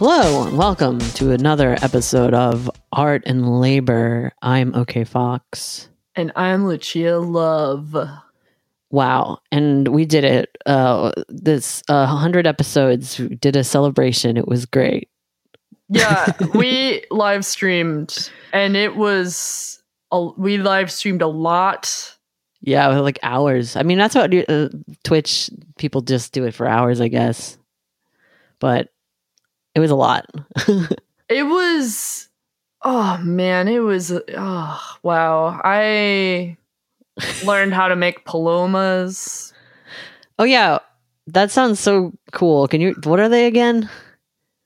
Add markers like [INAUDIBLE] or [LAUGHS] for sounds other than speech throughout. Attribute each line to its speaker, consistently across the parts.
Speaker 1: Hello and welcome to another episode of Art and Labor. I'm OK Fox.
Speaker 2: And I'm Lucia Love.
Speaker 1: Wow. And we did it. Uh, this uh, 100 episodes, did a celebration. It was great.
Speaker 2: Yeah, [LAUGHS] we live streamed and it was, a, we live streamed a lot.
Speaker 1: Yeah, like hours. I mean, that's what uh, Twitch people just do it for hours, I guess. But it was a lot. [LAUGHS]
Speaker 2: it was, oh man, it was, oh, wow. I learned how to make palomas.
Speaker 1: Oh, yeah. That sounds so cool. Can you, what are they again?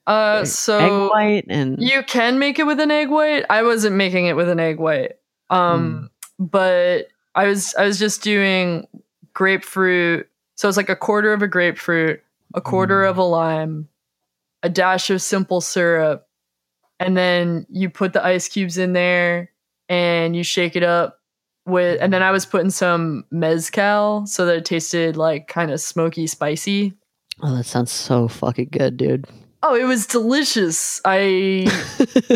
Speaker 2: Uh, so
Speaker 1: egg white and
Speaker 2: you can make it with an egg white. I wasn't making it with an egg white. Um, mm. but I was I was just doing grapefruit. So it's like a quarter of a grapefruit, a quarter mm. of a lime, a dash of simple syrup, and then you put the ice cubes in there and you shake it up with and then I was putting some mezcal so that it tasted like kind of smoky spicy.
Speaker 1: Oh, that sounds so fucking good, dude.
Speaker 2: Oh, it was delicious. I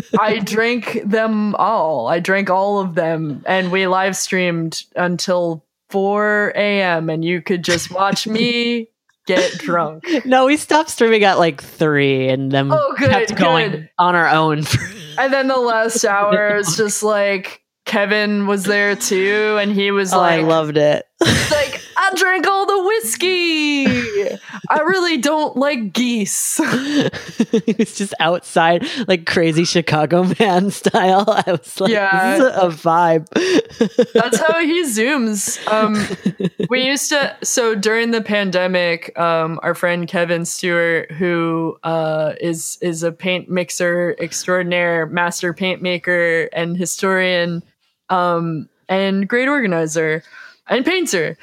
Speaker 2: [LAUGHS] I drank them all. I drank all of them, and we live streamed until 4 a.m. And you could just watch me [LAUGHS] get drunk. [LAUGHS]
Speaker 1: No, we stopped streaming at like three, and then oh, good, kept going good. on our own. [LAUGHS]
Speaker 2: and then the last hour was just like Kevin was there too, and he was
Speaker 1: oh,
Speaker 2: like,
Speaker 1: I loved it.
Speaker 2: like I drank all the whiskey. I really don't like geese. [LAUGHS]
Speaker 1: it's just outside, like crazy Chicago man [LAUGHS] style. I was like, yeah. this is a vibe.
Speaker 2: That's how he zooms. Um, [LAUGHS] we used to, so during the pandemic, um, our friend Kevin Stewart, who uh, is is a paint mixer extraordinaire, master paint maker, and historian, um, and great organizer and painter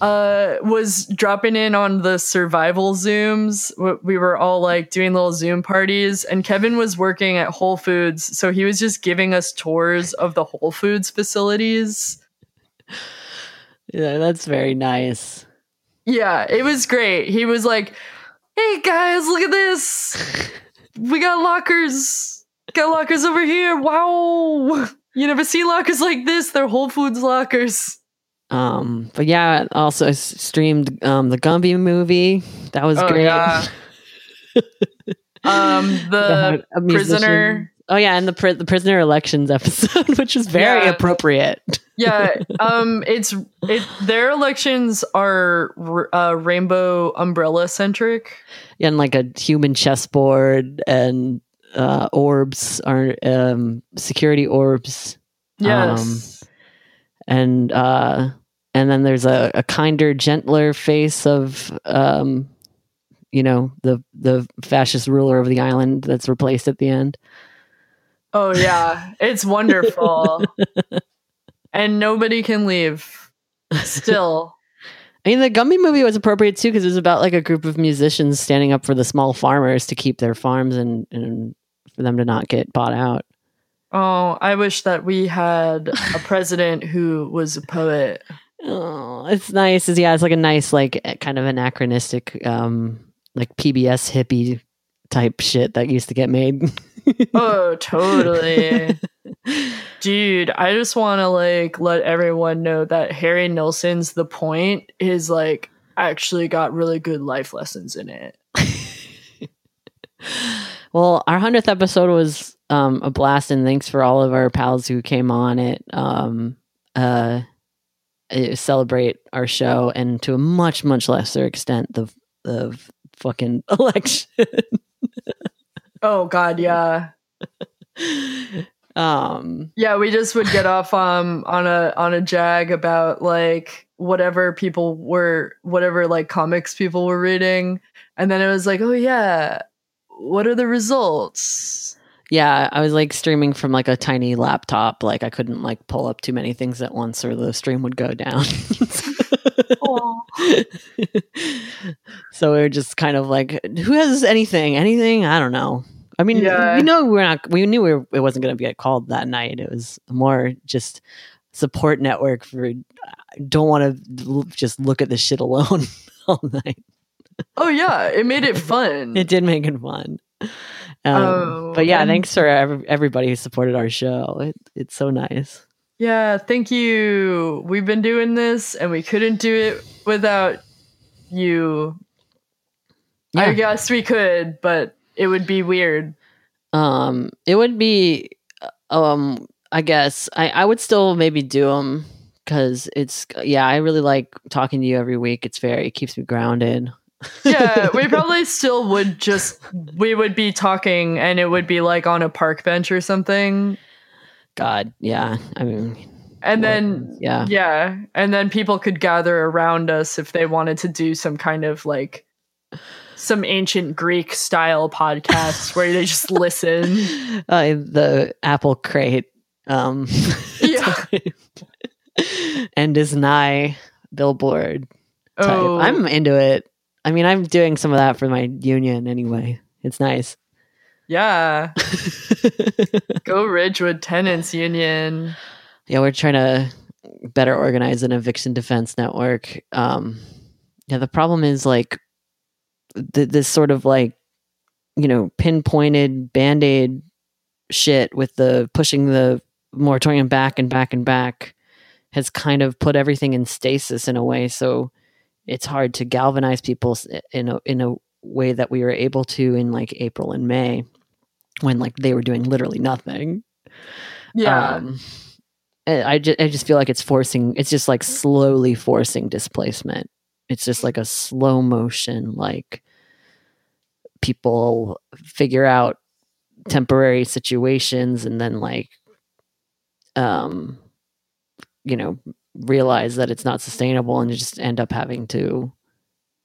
Speaker 2: uh, was dropping in on the survival zooms. We were all like doing little Zoom parties, and Kevin was working at Whole Foods, so he was just giving us tours of the Whole Foods facilities.
Speaker 1: Yeah, that's very nice.
Speaker 2: Yeah, it was great. He was like, "Hey guys, look at this. We got lockers. Got lockers over here. Wow. You never see lockers like this. They're Whole Foods lockers."
Speaker 1: Um, but yeah, also streamed um, the Gumby movie. That was oh, great. Yeah. [LAUGHS]
Speaker 2: um, the prisoner.
Speaker 1: Oh yeah, and the pri- the prisoner elections [LAUGHS] episode, which is very yeah. appropriate.
Speaker 2: yeah, [LAUGHS] um, it's it. Their elections are uh, rainbow umbrella centric.
Speaker 1: Yeah, and like a human chessboard and uh, orbs are um, security orbs.
Speaker 2: Yes.
Speaker 1: Um, and uh, and then there's a, a kinder, gentler face of, um, you know, the the fascist ruler of the island that's replaced at the end.
Speaker 2: Oh yeah, it's wonderful, [LAUGHS] and nobody can leave. Still,
Speaker 1: I mean, the Gumby movie was appropriate too because it was about like a group of musicians standing up for the small farmers to keep their farms and and for them to not get bought out.
Speaker 2: Oh, I wish that we had a president who was a poet.
Speaker 1: Oh, it's nice. It's, yeah, it's like a nice, like eh, kind of anachronistic, um, like PBS hippie type shit that used to get made. [LAUGHS]
Speaker 2: oh, totally. Dude, I just want to like let everyone know that Harry Nilsson's The Point is like actually got really good life lessons in it. [LAUGHS]
Speaker 1: well, our 100th episode was um, a blast and thanks for all of our pals who came on it. Um, uh, uh, celebrate our show and to a much much lesser extent the the fucking [LAUGHS] election.
Speaker 2: Oh god yeah. [LAUGHS]
Speaker 1: Um
Speaker 2: yeah we just would get off um on a on a jag about like whatever people were whatever like comics people were reading. And then it was like oh yeah what are the results
Speaker 1: yeah, I was like streaming from like a tiny laptop. Like I couldn't like pull up too many things at once or the stream would go down. [LAUGHS] so we were just kind of like, who has anything? Anything? I don't know. I mean, yeah. we know we're not. We knew we were, it wasn't going to get called that night. It was more just support network for. Don't want to just look at this shit alone [LAUGHS] all night.
Speaker 2: Oh yeah, it made it fun.
Speaker 1: it did make it fun. [LAUGHS] Um,
Speaker 2: Oh,
Speaker 1: but yeah,
Speaker 2: and-
Speaker 1: thanks for ev- everybody who supported our show. It, it's so nice.
Speaker 2: Yeah, thank you. We've been doing this and we couldn't do it without you. I guess we could, but it would be weird.
Speaker 1: Um, it would be, um, I guess I, I would still maybe do them because it's yeah, I really like talking to you every week. It's very it keeps me grounded.
Speaker 2: Yeah, [LAUGHS] we probably still would just we would be talking and it would be like on a park bench or something.
Speaker 1: God, yeah. I mean,
Speaker 2: And then
Speaker 1: yeah.
Speaker 2: yeah, and then people could gather around us if they wanted to do some kind of like some ancient Greek style podcast where they just [LAUGHS] listen.
Speaker 1: uh, the Apple crate, um, [LAUGHS]
Speaker 2: Yeah.
Speaker 1: and is nigh billboard type.
Speaker 2: Oh,
Speaker 1: I'm into it. I mean, I'm doing some of that for my union anyway. It's nice.
Speaker 2: yeah. [LAUGHS] Go Ridgewood Tenants Union.
Speaker 1: yeah, we're trying to better organize an eviction defense network. Um, yeah, the problem is like th- this sort of like you know pinpointed band aid shit with the pushing the moratorium back and back and back has kind of put everything in stasis in a way. So it's hard to galvanize people in a in a way that we were able to in like April and May when like they were doing literally nothing.
Speaker 2: Yeah.
Speaker 1: Um, I just, I just feel like it's forcing, it's just like slowly forcing displacement. It's just like a slow motion, like people figure out temporary situations and then like, um, you know, realize that it's not sustainable and just end up having to,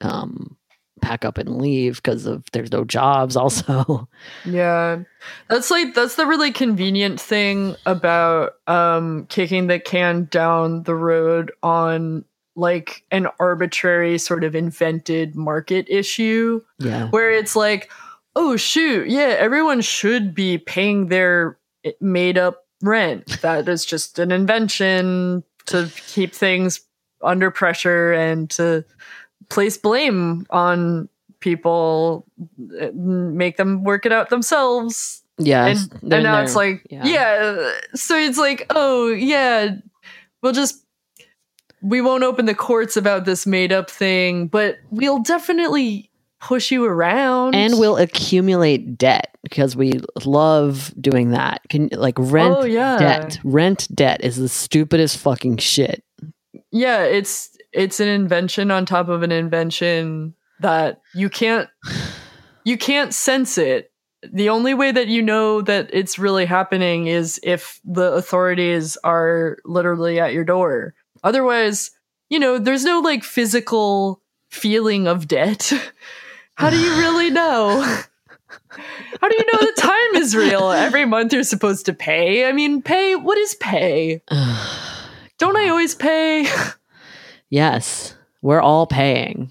Speaker 1: um, pack up and leave because of there's no jobs [LAUGHS] also
Speaker 2: Yeah. That's like that's the really convenient thing about um kicking the can down the road on like an arbitrary sort of invented market issue
Speaker 1: yeah
Speaker 2: where it's like, "Oh shoot, yeah, everyone should be paying their made up rent. That is just an invention to keep things under pressure and to place blame on people make them work it out themselves
Speaker 1: yeah
Speaker 2: and, and now it's like
Speaker 1: yeah.
Speaker 2: yeah. so it's like oh yeah we'll just we won't open the courts about this made up thing but we'll definitely push you around
Speaker 1: and we'll accumulate debt because we love doing that. Can like oh, rent
Speaker 2: oh yeah
Speaker 1: debt. Rent debt is the stupidest fucking shit.
Speaker 2: yeah it's it's an invention on top of an invention that you can't you can't sense it the only way that you know that it's really happening is if the authorities are literally at your door otherwise you know there's no like physical feeling of debt [LAUGHS] how do you really know? [LAUGHS] How do you know the time is real? Every month you're supposed to pay? I mean pay what is pay? [SIGHS] Don't i always pay?
Speaker 1: Yes, we're all paying.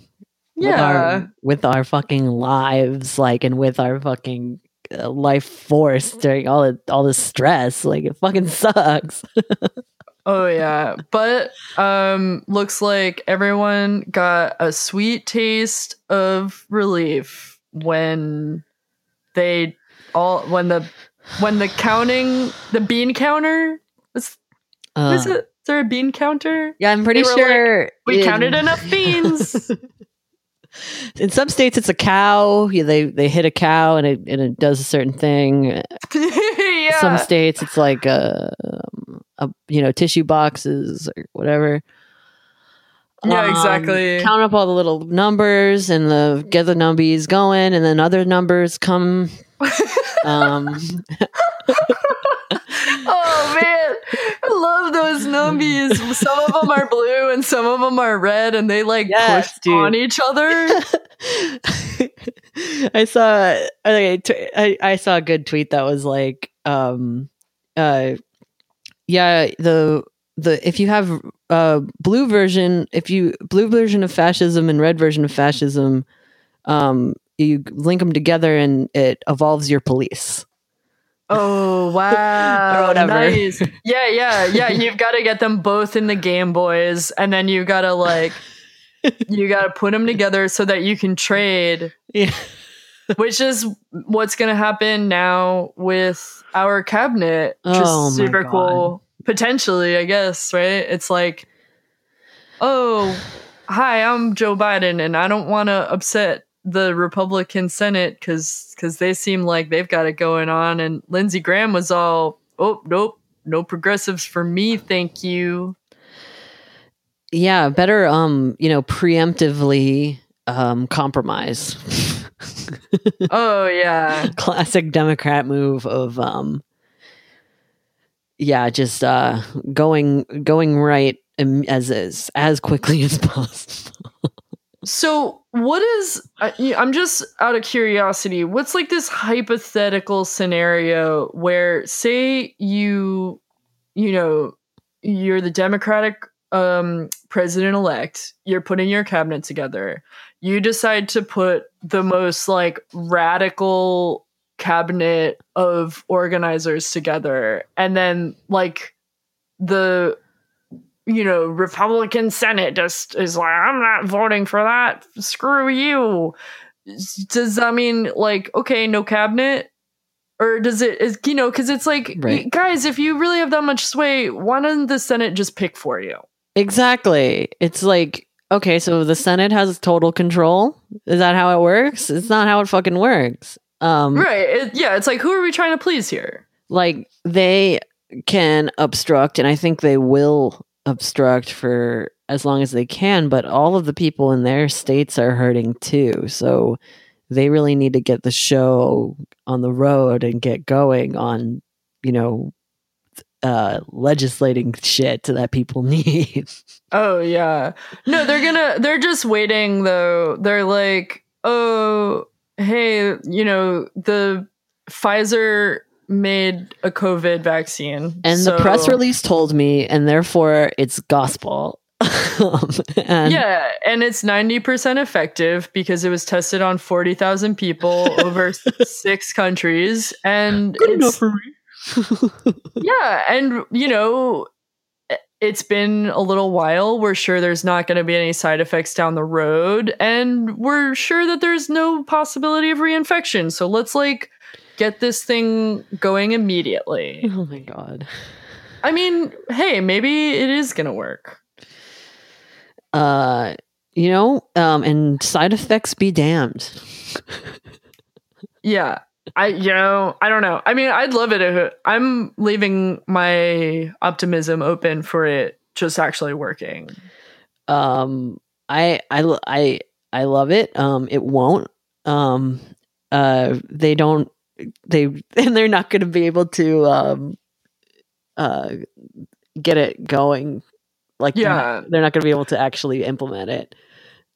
Speaker 1: With
Speaker 2: yeah.
Speaker 1: our, with our fucking lives, like, and with our fucking uh, life force during all the, all this stress. Like, it fucking sucks. [LAUGHS]
Speaker 2: Oh yeah, but um looks like everyone got a sweet taste of relief when they all when the when the counting the bean counter is,
Speaker 1: Uh,
Speaker 2: is it is there a bean counter?
Speaker 1: yeah, I'm pretty
Speaker 2: They were like,
Speaker 1: sure
Speaker 2: We
Speaker 1: in-
Speaker 2: counted enough beans. [LAUGHS]
Speaker 1: In some states, it's a cow. Yeah, They they hit a cow and it and it does a certain thing. [LAUGHS]
Speaker 2: yeah.
Speaker 1: some states it's like a, um, a you know tissue boxes or whatever
Speaker 2: Yeah,
Speaker 1: Um,
Speaker 2: exactly.
Speaker 1: count up all the little numbers and the get the numbies going and then other numbers come [LAUGHS] um [LAUGHS]
Speaker 2: oh man, I love those numbies. Some of them are blue and some of them are red, and they like
Speaker 1: Yes,
Speaker 2: push
Speaker 1: dude.
Speaker 2: on each other. [LAUGHS]
Speaker 1: i saw I, I i saw a good tweet that was like um uh yeah the the if you have uh blue version if you blue version of fascism and red version of fascism um you link them together and it evolves your police
Speaker 2: Oh [LAUGHS] wow! Nice. Yeah, yeah, yeah. You've got to get them both in the Game Boys, and then you got to like, [LAUGHS] you got to put them together so that you can trade.
Speaker 1: yeah
Speaker 2: which is what's going to happen now with our cabinet. Just
Speaker 1: Oh
Speaker 2: super
Speaker 1: God.
Speaker 2: cool. Potentially, I guess, right? It's like, oh, hi, I'm Joe Biden, and I don't want to upset the Republican Senate because because they seem like they've got it going on. And Lindsey Graham was all, oh, nope, no progressives for me, thank you.
Speaker 1: Yeah, better um, you know, preemptively um compromise.
Speaker 2: Oh yeah, [LAUGHS]
Speaker 1: Classic Democrat move of um yeah, just uh going going right as is as quickly [LAUGHS] as possible.
Speaker 2: So, what is? I- I'm just out of curiosity. What's like this hypothetical scenario where, say, you, you know, you're the Democratic um, president elect. You're putting your cabinet together. You decide to put the most like radical cabinet of organizers together, and then like the you know, Republican Senate just is like, I'm not voting for that. Screw you. Does that mean like, okay, no cabinet? Or does it, is, you know, because it's like,
Speaker 1: Right.
Speaker 2: guys, if you really have that much sway, why doesn't the Senate just pick for you?
Speaker 1: Exactly. It's like, okay, so the Senate has total control. Is that how it works? It's not how it fucking works. Um
Speaker 2: Right. It, yeah. It's like, who are we trying to please here?
Speaker 1: like they can obstruct and I think they will obstruct for as long as they can, but all of the people in their states are hurting too. So they really need to get the show on the road and get going on, you know, uh legislating shit that people [LAUGHS] need.
Speaker 2: Oh, yeah. No, they're gonna, they're just waiting though. They're like, oh, hey, you know, the Pfizer made a COVID vaccine.
Speaker 1: And the press release told me, and therefore it's gospel. [LAUGHS] And
Speaker 2: yeah, and it's 90% effective because it was tested on 40,000 people [LAUGHS] over six countries. And
Speaker 1: good enough for me. [LAUGHS]
Speaker 2: yeah, and you know, it's been a little while. We're sure there's not going to be any side effects down the road, and we're sure that there's no possibility of reinfection. So let's like get this thing going immediately.
Speaker 1: oh my god.
Speaker 2: I mean, hey, maybe it is going to work.
Speaker 1: uh you know um and side effects be damned [LAUGHS]
Speaker 2: Yeah. I you know, I don't know. I mean, I'd love it if it, I'm leaving my optimism open for it just actually working.
Speaker 1: um I I I I love it um it won't um uh they don't they [LAUGHS] and they're not going to be able to um uh get it going like
Speaker 2: Yeah.
Speaker 1: they're not going to be able to actually implement it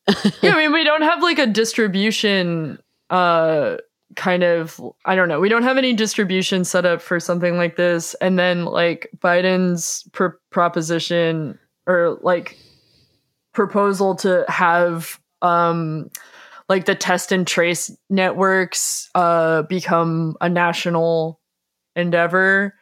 Speaker 1: [LAUGHS]
Speaker 2: yeah, I mean, we don't have like a distribution uh kind of I don't know. We don't have any distribution set up for something like this and then like Biden's pr- proposition or like proposal to have um like the test and trace networks uh become a national endeavor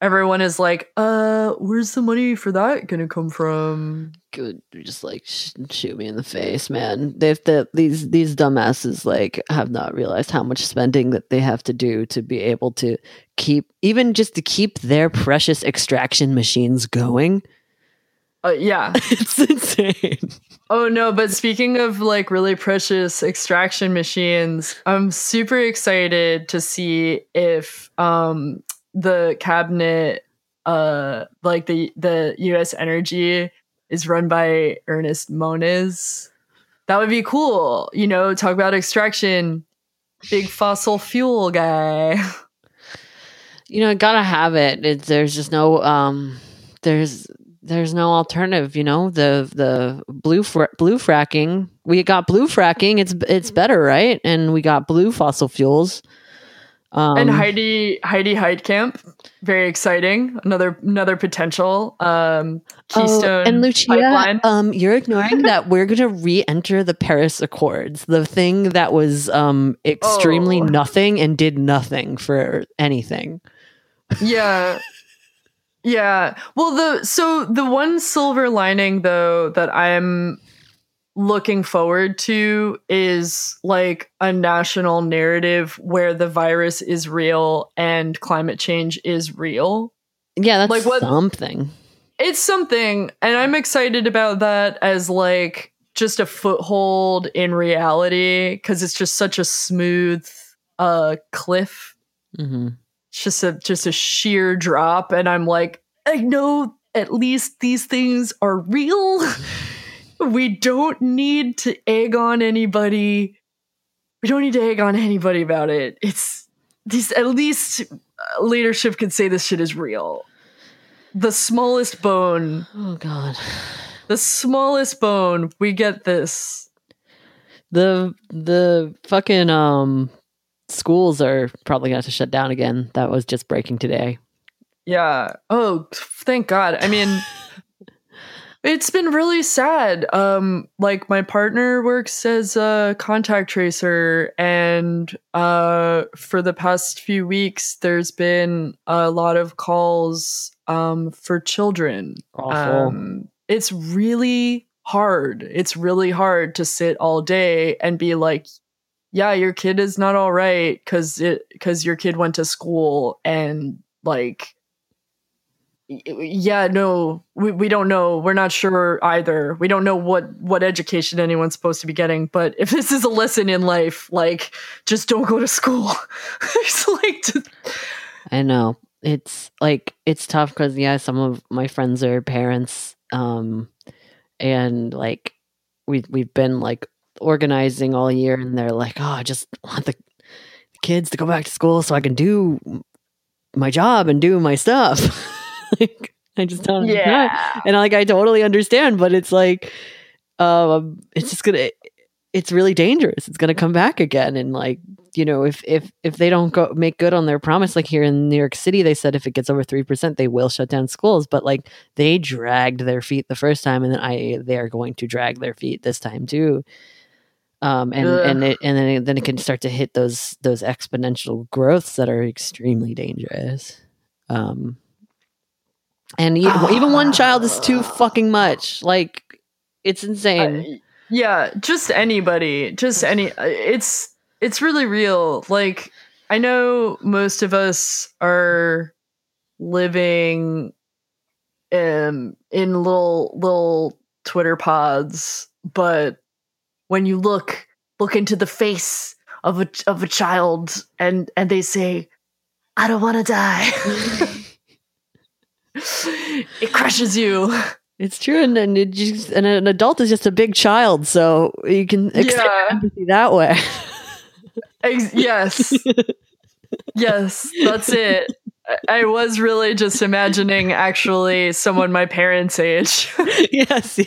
Speaker 2: everyone is like uh where's the money for that gonna come from?
Speaker 1: Good. Just like sh- shoot me in the face man. They've the, these these dumbasses like have not realized how much spending that they have to do to be able to keep even just to keep their precious extraction machines going.
Speaker 2: Uh, yeah. [LAUGHS]
Speaker 1: It's insane.
Speaker 2: Oh no, but speaking of like really precious extraction machines, I'm super excited to see if um the cabinet uh like the the US Energy is run by Ernest Moniz. That would be cool. You know, talk about extraction. Big fossil fuel guy. [LAUGHS]
Speaker 1: you know gotta have it. it there's just no um there's there's no alternative you know the the blue fra- blue fracking we got blue fracking it's it's better right and we got blue fossil fuels um,
Speaker 2: and Heidi Heidi Heitkamp, very exciting. Another another potential um keystone
Speaker 1: Oh, and Lucia, um, you're ignoring that we're going to re-enter the Paris Accords, the thing that was um extremely
Speaker 2: Oh.
Speaker 1: nothing and did nothing for anything.
Speaker 2: yeah [LAUGHS] yeah well the so the one silver lining though that i'm looking forward to is like a national narrative where the virus is real and climate change is real.
Speaker 1: Yeah, that's
Speaker 2: Like what-
Speaker 1: something.
Speaker 2: It's something, and I'm excited about that as like just a foothold in reality because it's just such a smooth uh cliff.
Speaker 1: hmm
Speaker 2: It's just a just a sheer drop, and I'm like, I know at least these things are real. [LAUGHS] we don't need to egg on anybody. We don't need to egg on anybody about it. It's these at least leadership can say this shit is real. The smallest bone,
Speaker 1: Oh god.
Speaker 2: the smallest bone, we get this.
Speaker 1: The the fucking um schools are probably gonna to shut down again. That was just breaking today.
Speaker 2: Yeah. Oh, thank God. I mean, [LAUGHS] it's been really sad. Um, like my partner works as a contact tracer, and uh, for the past few weeks, there's been a lot of calls um for children.
Speaker 1: Awful.
Speaker 2: Um, it's really hard. It's really hard to sit all day and be like, yeah, your kid is not all right because it because your kid went to school and like yeah no we, we don't know we're not sure either we don't know what what education anyone's supposed to be getting but if this is a lesson in life like just don't go to school [LAUGHS] it's like to-
Speaker 1: I know. It's like it's tough because yeah, some of my friends are parents, um, and like we we've been like organizing all year, and they're like, oh, I just want the kids to go back to school so I can do my job and do my stuff. [LAUGHS] [LAUGHS] like I just don't.
Speaker 2: yeah
Speaker 1: and like I totally understand, but it's like, um, it's just gonna, it's really dangerous. It's gonna come back again, and like you know, if if if they don't go make good on their promise, like here in New York City, they said if it gets over three percent, they will shut down schools. But like they dragged their feet the first time, and then I they are going to drag their feet this time too. Um, and
Speaker 2: Ugh.
Speaker 1: and it, and then it, then it can start to hit those those exponential growths that are extremely dangerous. Um, and e- even one child is too fucking much. Like it's insane.
Speaker 2: Uh, yeah just anybody just any uh, it's it's really real like i know most of us are living um in little little twitter pods but when you look look into the face of a of a child and and they say i don't want to die [LAUGHS] [LAUGHS] it crushes you
Speaker 1: it's true, and, and it just and an adult is just a big child, so you can extend
Speaker 2: Yeah.
Speaker 1: empathy that way.
Speaker 2: Ex- yes. yes, that's it. I- was really just imagining actually someone my parents' age. [LAUGHS]
Speaker 1: yes,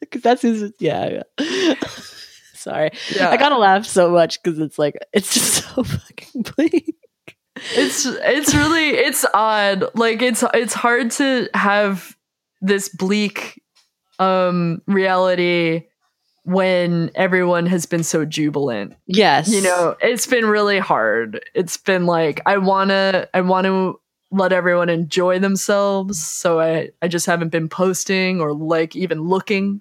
Speaker 1: because [LAUGHS] that's his. Yeah, yeah. Sorry,
Speaker 2: Yeah.
Speaker 1: I gotta laugh so much because it's like it's just so fucking bleak.
Speaker 2: It's it's really it's odd. Like it's it's hard to have this bleak um reality when everyone has been so jubilant.
Speaker 1: Yes,
Speaker 2: you know it's been really hard it's been like i want to i want to let everyone enjoy themselves so i i just haven't been posting or like even looking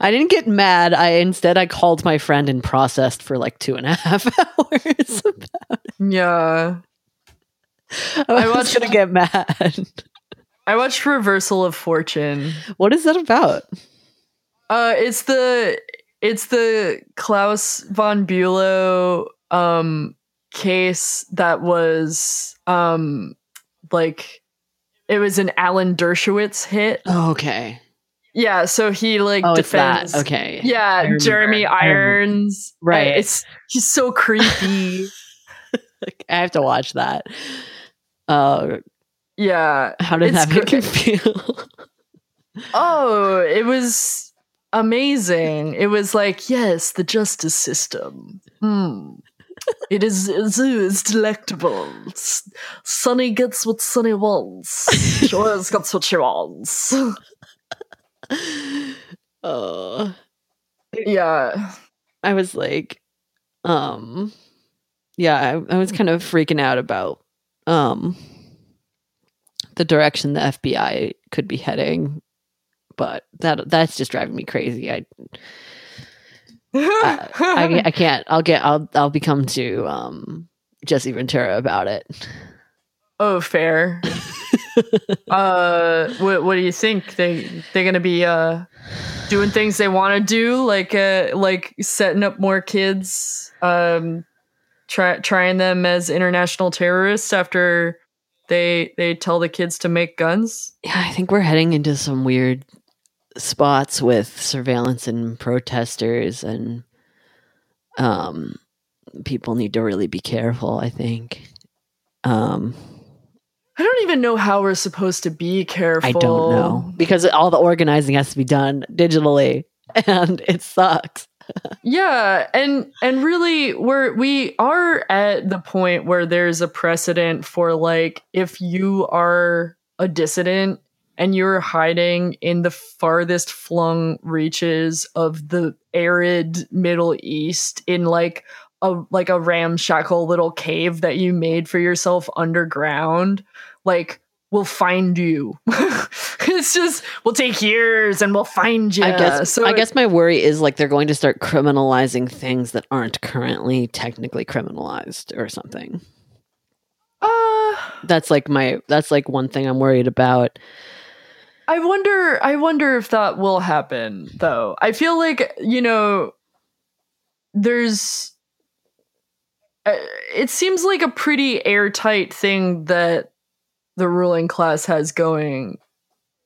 Speaker 1: I didn't get mad. I instead I called my friend and processed for like two and a [LAUGHS] half hours.
Speaker 2: yeah
Speaker 1: I
Speaker 2: I
Speaker 1: was gonna get mad.
Speaker 2: i watched reversal of fortune
Speaker 1: What is that about?
Speaker 2: uh it's the it's the klaus von bülow um case that was um like it was an alan dershowitz hit
Speaker 1: Okay.
Speaker 2: Yeah so he like
Speaker 1: Oh,
Speaker 2: defends
Speaker 1: that. Okay.
Speaker 2: Yeah. Jeremy. Irons.
Speaker 1: Right.
Speaker 2: It's he's so creepy. [LAUGHS]
Speaker 1: I have to watch that. Uh,
Speaker 2: yeah.
Speaker 1: how did that make
Speaker 2: gr-
Speaker 1: you feel? [LAUGHS]
Speaker 2: Oh, it was amazing. It was like, yes, the justice system. Hmm. It is, it's, it's delectable. Sunny gets what Sunny wants. [LAUGHS] Always gets what she wants.
Speaker 1: Oh, [LAUGHS]
Speaker 2: Yeah.
Speaker 1: I was like, um, yeah, I, I was kind of freaking out about um the direction the FBI could be heading but that that's just driving me crazy. I I, I, I [LAUGHS] can't. I'll get. I'll I'll become to um Jesse Ventura about it.
Speaker 2: oh, fair. [LAUGHS] [LAUGHS] uh, what what do you think? They they're gonna be uh doing things they want to do, like uh like setting up more kids, um, try, trying them as international terrorists after they they tell the kids to make guns.
Speaker 1: Yeah, I think we're heading into some weird spots with surveillance and protesters and um people need to really be careful, I think. Um
Speaker 2: I don't even know how we're supposed to be careful.
Speaker 1: I don't know because all the organizing has to be done digitally [LAUGHS] and it sucks.
Speaker 2: yeah and and really we're we are at the point where there's a precedent for like if you are a dissident and you're hiding in the farthest flung reaches of the arid middle east in like a like a ramshackle little cave that you made for yourself underground like we'll find you [LAUGHS] it's just we'll take years and we'll find you
Speaker 1: I guess
Speaker 2: so
Speaker 1: I guess my worry is like they're going to start criminalizing things that aren't currently technically criminalized or something.
Speaker 2: uh
Speaker 1: That's like my that's like one thing I'm worried about.
Speaker 2: I wonder I wonder if that will happen though. I feel like, you know, there's uh, it seems like a pretty airtight thing that the ruling class has going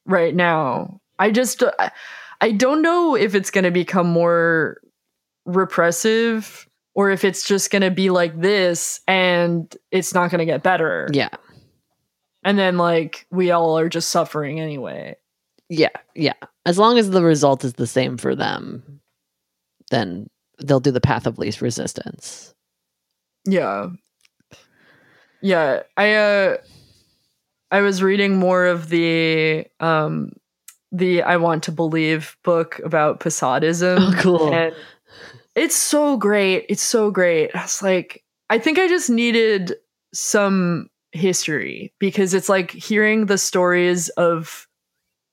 Speaker 2: right now. I just I, I don't know if it's going to become more repressive or if it's just going to be like this and it's not going to get better.
Speaker 1: Yeah.
Speaker 2: And then like we all are just suffering anyway.
Speaker 1: Yeah, yeah. As long as the result is the same for them, then they'll do the path of least resistance.
Speaker 2: Yeah. Yeah, I uh I was reading more of the um the I Want to Believe book about Posadism.
Speaker 1: Oh, cool.
Speaker 2: And it's so great. It's so great. I was like, I think I just needed some history because it's like hearing the stories of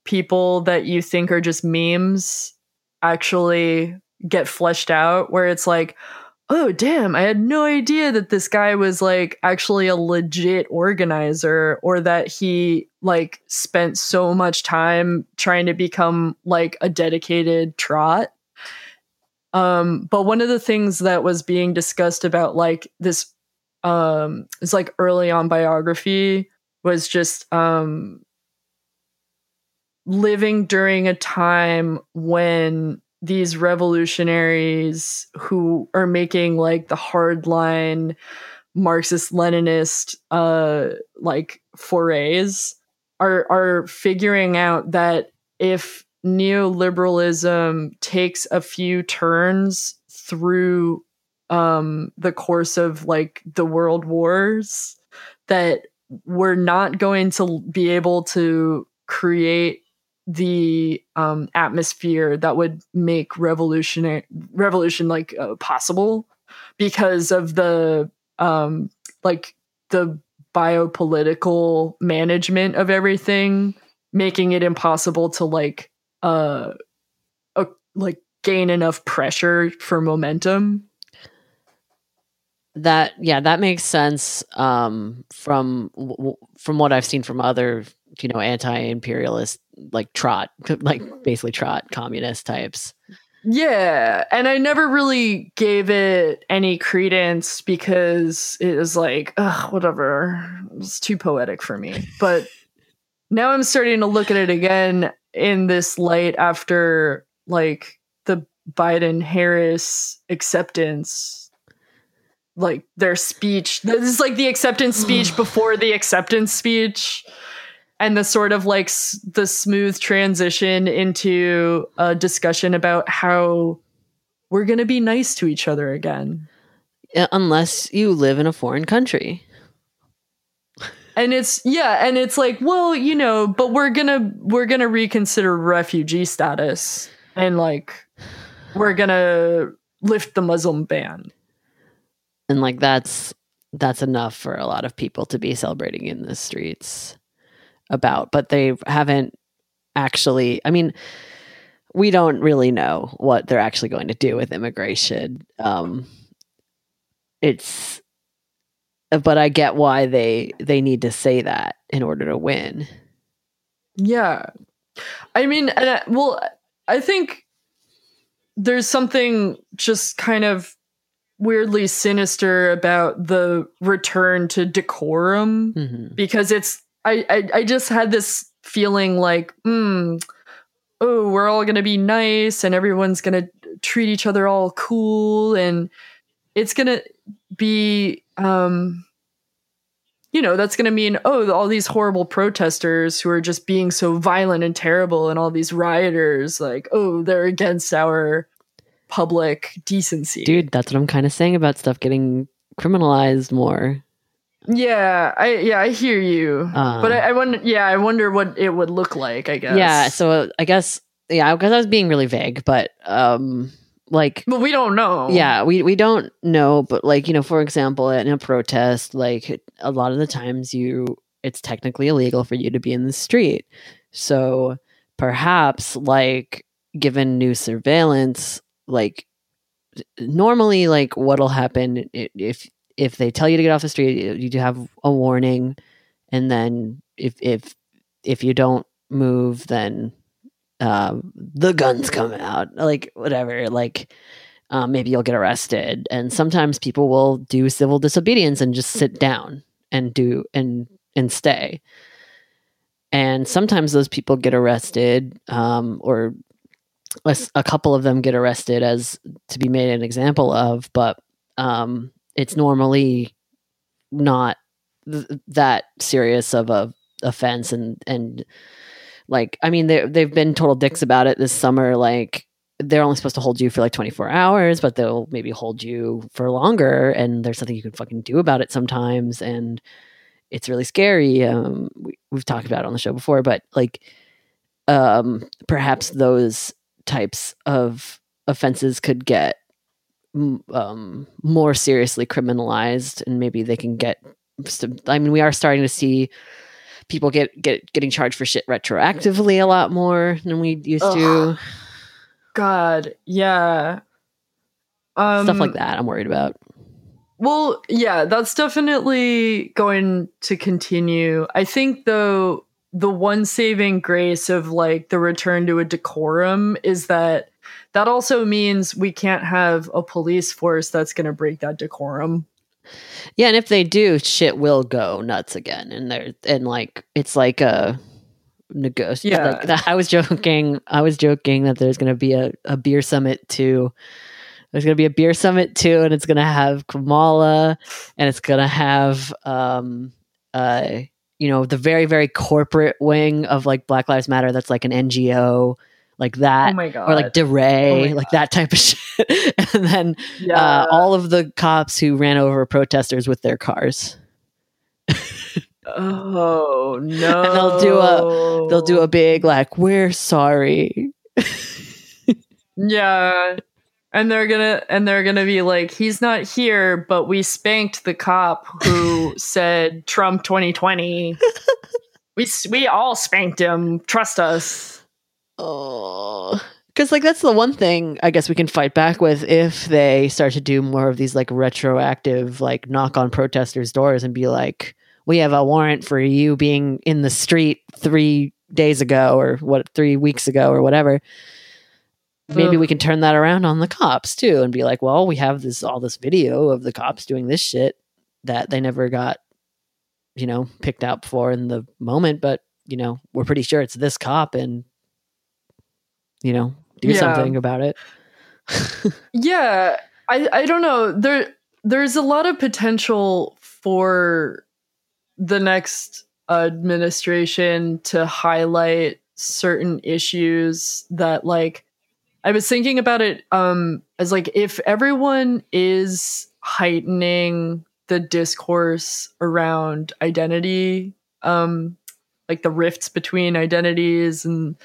Speaker 2: people that you think are just memes actually get fleshed out where it's like oh damn. I had no idea that this guy was like actually a legit organizer or that he like spent so much time trying to become like a dedicated trot. Um but one of the things that was being discussed about like this um it's like early on biography was just um living during a time when these revolutionaries who are making like the hardline Marxist Leninist uh like forays are are figuring out that if neoliberalism takes a few turns through um the course of like the world wars that we're not going to be able to create the um, atmosphere that would make revolutionary revolution like uh, possible because of the um, like the biopolitical management of everything making it impossible to like uh, uh like gain enough pressure for momentum.
Speaker 1: That yeah, that makes sense um from w- from what I've seen from other, you know, anti-imperialist like trot [LAUGHS] like mm-hmm. basically trot communist types.
Speaker 2: Yeah, and I never really gave it any credence because it was like, ugh, whatever. It's too poetic for me. But [LAUGHS] now I'm starting to look at it again in this light after like the Biden Harris acceptance, like their speech. This is like the acceptance speech [SIGHS] before the acceptance speech and the sort of like s- the smooth transition into a discussion about how we're going to be nice to each other again.
Speaker 1: Unless you live in a foreign country.
Speaker 2: And it's yeah, and it's like, well, you know, but we're going to we're going to reconsider refugee status and like we're going to lift the Muslim ban.
Speaker 1: And like that's that's enough for a lot of people to be celebrating in the streets about, but they haven't actually. I mean, we don't really know what they're actually going to do with immigration. Um, it's, but I get why they they need to say that in order to win.
Speaker 2: Yeah. I mean, and I, well, I think there's something just kind of weirdly sinister about the return to decorum
Speaker 1: Mhm.
Speaker 2: because it's I I, I just had this feeling like, hmm, oh, we're all gonna be nice and everyone's gonna treat each other all cool and it's gonna be um you know that's going to mean oh all these horrible protesters who are just being so violent and terrible and all these rioters like oh they're against our public decency
Speaker 1: Dude, that's what I'm kind of saying about stuff getting criminalized more.
Speaker 2: Yeah i yeah i hear you.
Speaker 1: Um,
Speaker 2: but I, I wonder yeah i wonder what it would look like i guess.
Speaker 1: Yeah, so I guess yeah, because I was being really vague, but um, like
Speaker 2: but we don't know.
Speaker 1: Yeah, we we don't know, but like you know, for example, in a protest, like a lot of the times you, it's technically illegal for you to be in the street. So perhaps like given new surveillance, like normally, like what'll happen if if they tell you to get off the street, you do have a warning, and then if if if you don't move, then um, the guns come out, like whatever, like um, maybe you'll get arrested. And sometimes people will do civil disobedience and just sit down and do and and stay. And sometimes those people get arrested, um, or a, couple of them get arrested as to be made an example of, but um, it's normally not th- that serious of a offense and and like i mean they they've been total dicks about it this summer like they're only supposed to hold you for like 24 hours but they'll maybe hold you for longer and there's something you can fucking do about it sometimes and it's really scary um we, we've talked about it on the show before but like um perhaps those types of offenses could get um more seriously criminalized and maybe they can get some, i mean we are starting to see people get get getting charged for shit retroactively a lot more than we used to.
Speaker 2: God yeah. Um
Speaker 1: stuff like that i'm worried about.
Speaker 2: Well, yeah, that's definitely going to continue. I think though the one saving grace of like the return to a decorum is that that also means we can't have a police force that's going to break that decorum.
Speaker 1: yeah and if they do shit will go nuts again and they're and like it's like a negotiate
Speaker 2: Yeah.
Speaker 1: like that, i was joking i was joking that there's going to be a, a beer summit too there's going to be a beer summit too and it's going to have kamala and it's going to have um uh you know the very very corporate wing of like black lives matter that's like an ngo like that
Speaker 2: oh my god.
Speaker 1: or like DeRay,
Speaker 2: Oh
Speaker 1: like that type of [LAUGHS] shit. and then
Speaker 2: yeah.
Speaker 1: uh, all of the cops who ran over protesters with their cars.
Speaker 2: oh no. [LAUGHS]
Speaker 1: they'll do a- They'll do a big like, "We're sorry." [LAUGHS]
Speaker 2: Yeah. And they're gonna and they're gonna be like, he's not here, but we spanked the cop who said Trump 2020. we we all spanked him. Trust us.
Speaker 1: Oh, because like that's the one thing I guess we can fight back with if they start to do more of these like retroactive like knock on protesters' doors and be like, "We have a warrant for you being in the street three days ago or what three weeks ago or whatever." Maybe we can turn that around on the cops too and be like, "Well, we have this all this video of the cops doing this shit that they never got, you know, picked out for in the moment, but you know, we're pretty sure it's this cop and." You know, do
Speaker 2: Yeah.
Speaker 1: something about it. [LAUGHS]
Speaker 2: Yeah, I I don't know. There there's a lot of potential for the next administration to highlight certain issues that like I was thinking about it um as like if everyone is heightening the discourse around identity um like the rifts between identities and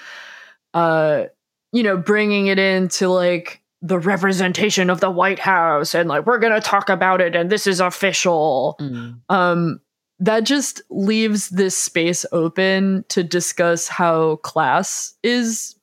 Speaker 2: uh you know bringing it into like the representation of the white house and like we're going to talk about it and this is official.
Speaker 1: Mm.
Speaker 2: um that just leaves this space open to discuss how class is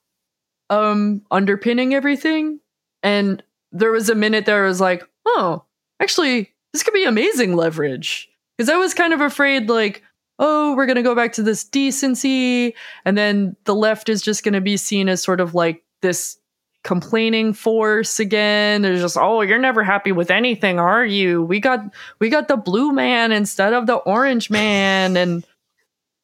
Speaker 2: um underpinning everything. And there was a minute there I was like oh actually this could be amazing leverage. Because i was kind of afraid like oh we're going to go back to this decency. And then the left is just going to be seen as sort of like this complaining force again. There's just oh you're never happy with anything are you? We got we got the blue man instead of the orange man. And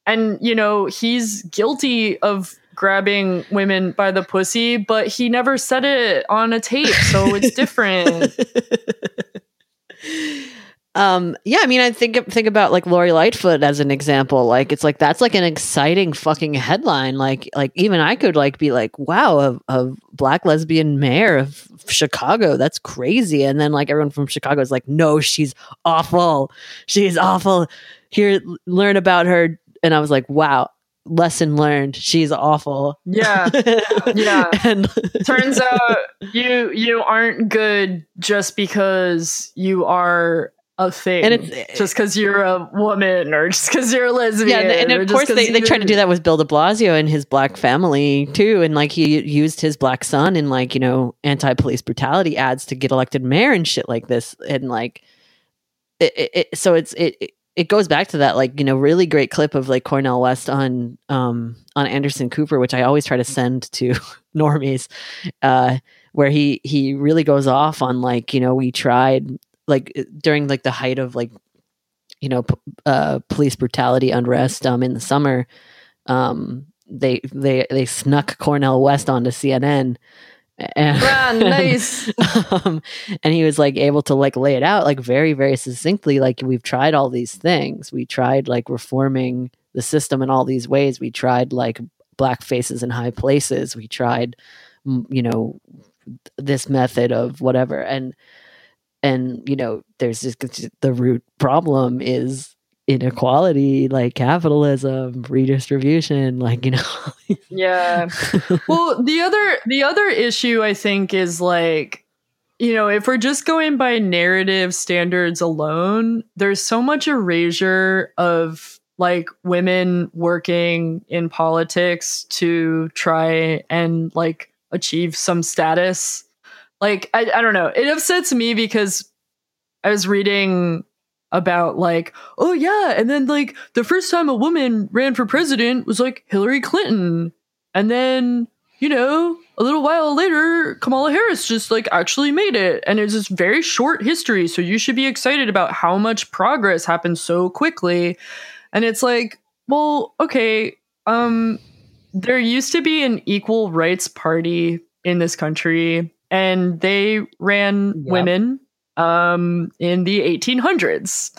Speaker 2: and you know he's guilty of grabbing women by the pussy but he never said it on a tape so it's different [LAUGHS]
Speaker 1: um yeah i mean i think think about like lori lightfoot as an example. Like it's like that's like an exciting fucking headline. Like like even i could like be like wow a, a black lesbian mayor of chicago. That's crazy. And then like everyone from chicago is like no she's awful. She's awful. Here learn about her. And i was like wow lesson learned. She's awful.
Speaker 2: Yeah. [LAUGHS] Yeah.
Speaker 1: And
Speaker 2: turns out you you aren't good just because you are a thing
Speaker 1: And it's-
Speaker 2: just because you're a woman or just because you're a lesbian
Speaker 1: yeah, and, of course they, they try to do that with Bill De Blasio and his black family too, and like he used his black son in like you know anti-police brutality ads to get elected mayor and shit like this, and like it, it, it so it's it. it it goes back to that like you know really great clip of like Cornel West on um on Anderson Cooper which I always try to send to [LAUGHS] normies uh where he he really goes off on like you know we tried like during like the height of like you know p- uh police brutality unrest um in the summer um they they they snuck Cornel West onto CNN and
Speaker 2: Ah, nice. [LAUGHS]
Speaker 1: um, and he was like able to like lay it out like very very succinctly like we've tried all these things. We tried like reforming the system in all these ways. We tried like black faces in high places. We tried you know this method of whatever. And and you know there's just the root problem is inequality like capitalism redistribution like you know [LAUGHS]
Speaker 2: yeah. Well the other the other issue i think is like you know if we're just going by narrative standards alone there's so much erasure of like women working in politics to try and like achieve some status like i, I don't know it upsets me because i was reading about like oh yeah and then like the first time a woman ran for president was like hillary clinton and then, you know, a little while later, Kamala Harris just like actually made it. And it's this very short history. So you should be excited about how much progress happened so quickly. And it's like, well, okay, um, there used to be an equal rights party in this country, and they ran
Speaker 1: Yep.
Speaker 2: women um in the 1800s.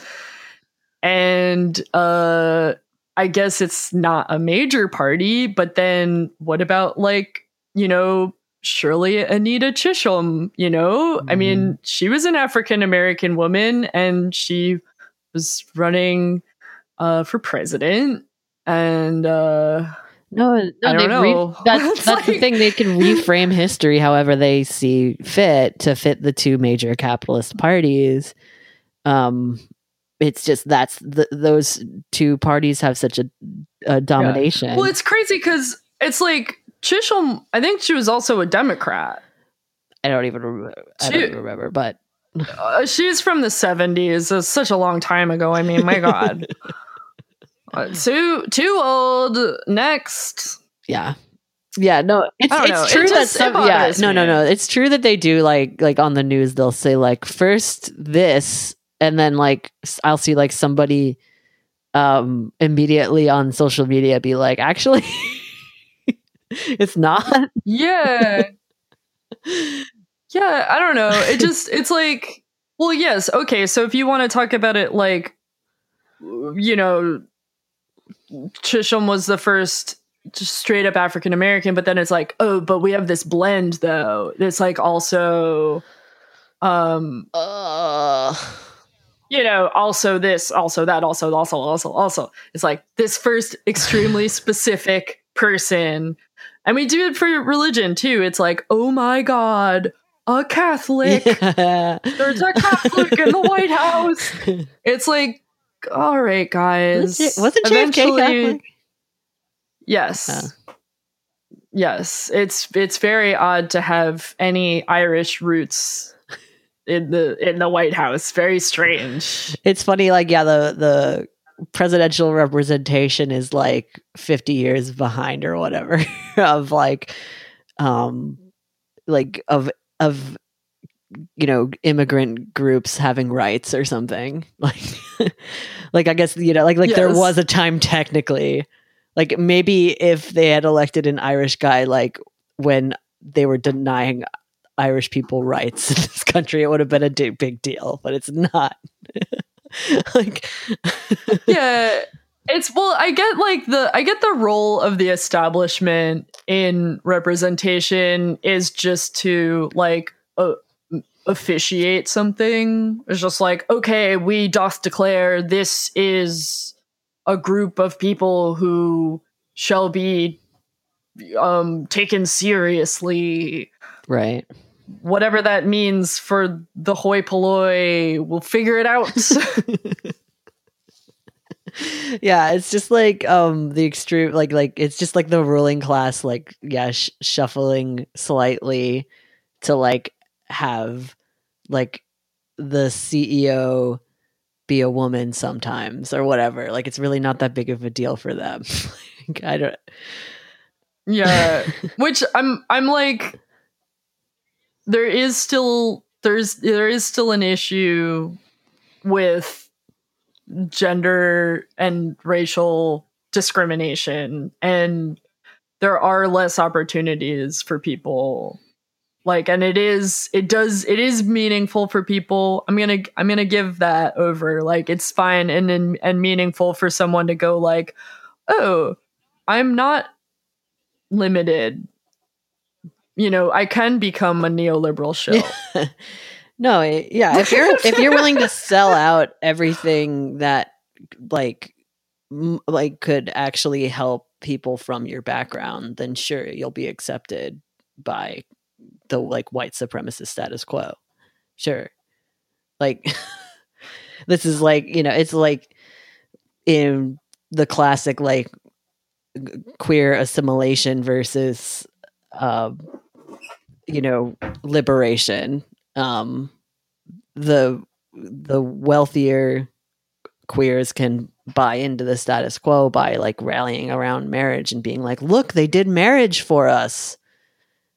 Speaker 2: And uh I guess it's not a major party, but then what about like, you know, Shirley Anita Chisholm, you know? I mean, she was an African American woman and she was running uh for president and uh
Speaker 1: No, no,
Speaker 2: I don't
Speaker 1: they re-
Speaker 2: know.
Speaker 1: that's [LAUGHS]
Speaker 2: It's
Speaker 1: that's the thing. They can reframe history however they see fit to fit the two major capitalist parties. Um, it's just that's the, those two parties have such a, a domination.
Speaker 2: well, it's crazy because it's like Chisholm, I think she was also a Democrat.
Speaker 1: I don't even remember. I don't even remember, but
Speaker 2: Uh, she's from the 70s. It's such a long time ago. I mean, my [LAUGHS] God. Uh, too too old. Next.
Speaker 1: yeah, yeah. No, it's
Speaker 2: I don't know.
Speaker 1: it's
Speaker 2: It
Speaker 1: true that some yeah. No, no, no. It's true that they do like like on the news they'll say like first this and then like I'll see like somebody um immediately on social media be like actually [LAUGHS] it's not
Speaker 2: Yeah. [LAUGHS] yeah, I don't know. It just it's like well, yes, okay. So if you want to talk about it like you know Chisholm was the first just straight up African American, but then it's like, oh, but we have this blend though. It's like also um
Speaker 1: Ugh.
Speaker 2: you know, also this, also that, also, also, also, also. It's like this first extremely [LAUGHS] specific person. And we do it for religion too. It's like, oh my God, a Catholic.
Speaker 1: Yeah.
Speaker 2: There's a Catholic in the White House. [LAUGHS] It's like, all right, guys.
Speaker 1: Was it- wasn't JFK
Speaker 2: Eventually-
Speaker 1: Catholic?
Speaker 2: Yes. Yes, it's it's very odd to have any Irish roots in the in the White House. Very strange.
Speaker 1: It's funny, like yeah, the the presidential representation is like fifty years behind or whatever [LAUGHS] of like, um, like of of you know immigrant groups having rights or something. [LAUGHS] Like like i guess you know like like there was a time technically like maybe if they had elected an irish guy like when they were denying irish people rights in [LAUGHS] this country it would have been a big deal but it's not. [LAUGHS] Like
Speaker 2: yeah it's well i get like the i get the role of the establishment in representation is just to like uh, officiate something. It's just like okay we doth declare this is a group of people who shall be um taken seriously.
Speaker 1: Right.
Speaker 2: Whatever that means for the hoi polloi we'll figure it out. [LAUGHS] [LAUGHS]
Speaker 1: Yeah it's just like um the extreme like like it's just like the ruling class like yeah sh- shuffling slightly to like have like the ceo be a woman sometimes or whatever. Like it's really not that big of a deal for them. [LAUGHS] Like, i don't
Speaker 2: Yeah, [LAUGHS] which I'm I'm like there is still there's there is still an issue with gender and racial discrimination. And there are less opportunities for people like and it is it does it is meaningful for people. I'm gonna i'm gonna give that over. Like it's fine and and, and meaningful for someone to go like oh i'm not limited. You know i can become a neoliberal [LAUGHS] show
Speaker 1: no it- yeah if you're if you're willing to sell out everything that like m- like could actually help people from your background then sure you'll be accepted by the like white supremacist status quo. Sure. Like [LAUGHS] this is like you know it's like in the classic like queer assimilation versus um you know liberation. Um the the wealthier queers can buy into the status quo by like rallying around marriage and being like look they did marriage for us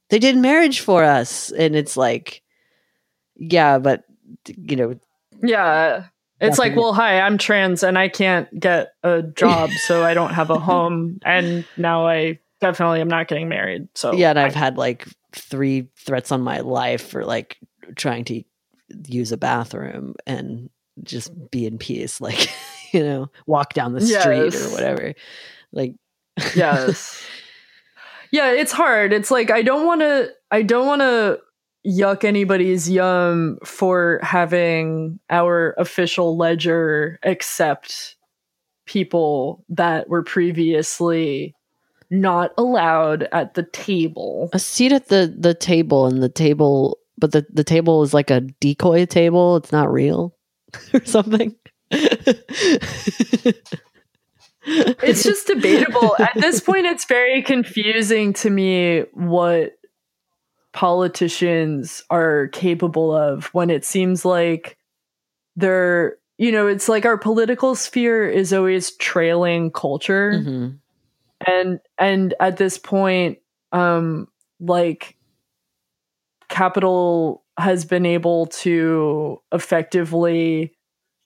Speaker 1: they did marriage for us. And it's like yeah but you know
Speaker 2: yeah. It's like well hi i'm trans and i can't get a job so i don't have a home. And now i definitely am not getting married so
Speaker 1: yeah and i've had like three threats on my life for like trying to use a bathroom and just be in peace like [LAUGHS] you know walk down the street
Speaker 2: Yes.
Speaker 1: or whatever. Like [LAUGHS]
Speaker 2: yes yeah it's hard. It's like i don't want to i don't want to yuck anybody's yum for having our official ledger accept people that were previously not allowed at the table.
Speaker 1: A seat at the the table and the table but the the table is like a decoy table. It's not real [LAUGHS] or something [LAUGHS]
Speaker 2: it's just debatable at [LAUGHS] this point it's very confusing to me what politicians are capable of when it seems like they're you know it's like our political sphere is always trailing culture
Speaker 1: Mhm.
Speaker 2: and and at this point um like capital has been able to effectively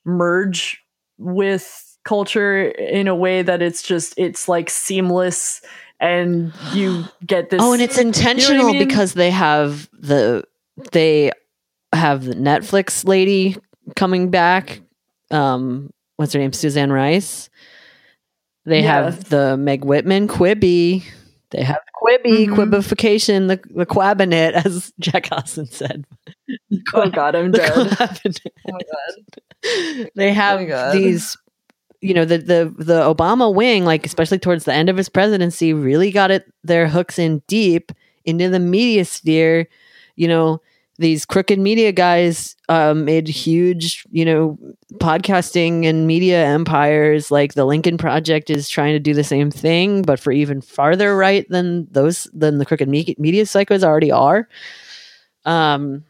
Speaker 2: merge with culture in a way that it's just it's like seamless and you get this
Speaker 1: oh and it's intentional
Speaker 2: mean?
Speaker 1: because they have the they have the netflix lady coming back. Um what's her name? Suzanne rice. They have the meg whitman Quibi they have Quibi
Speaker 2: Mhm.
Speaker 1: quibification the, the quabinet as jack Austin said.
Speaker 2: Oh god i'm dead. Oh my god.
Speaker 1: They have
Speaker 2: God.
Speaker 1: these you know the the the obama wing like especially towards the end of his presidency really got it their hooks in deep into the media sphere you know these crooked media guys um, made huge, you know, podcasting and media empires. Like the Lincoln Project is trying to do the same thing, but for even farther right than those than the crooked me- media psychos already are. Um,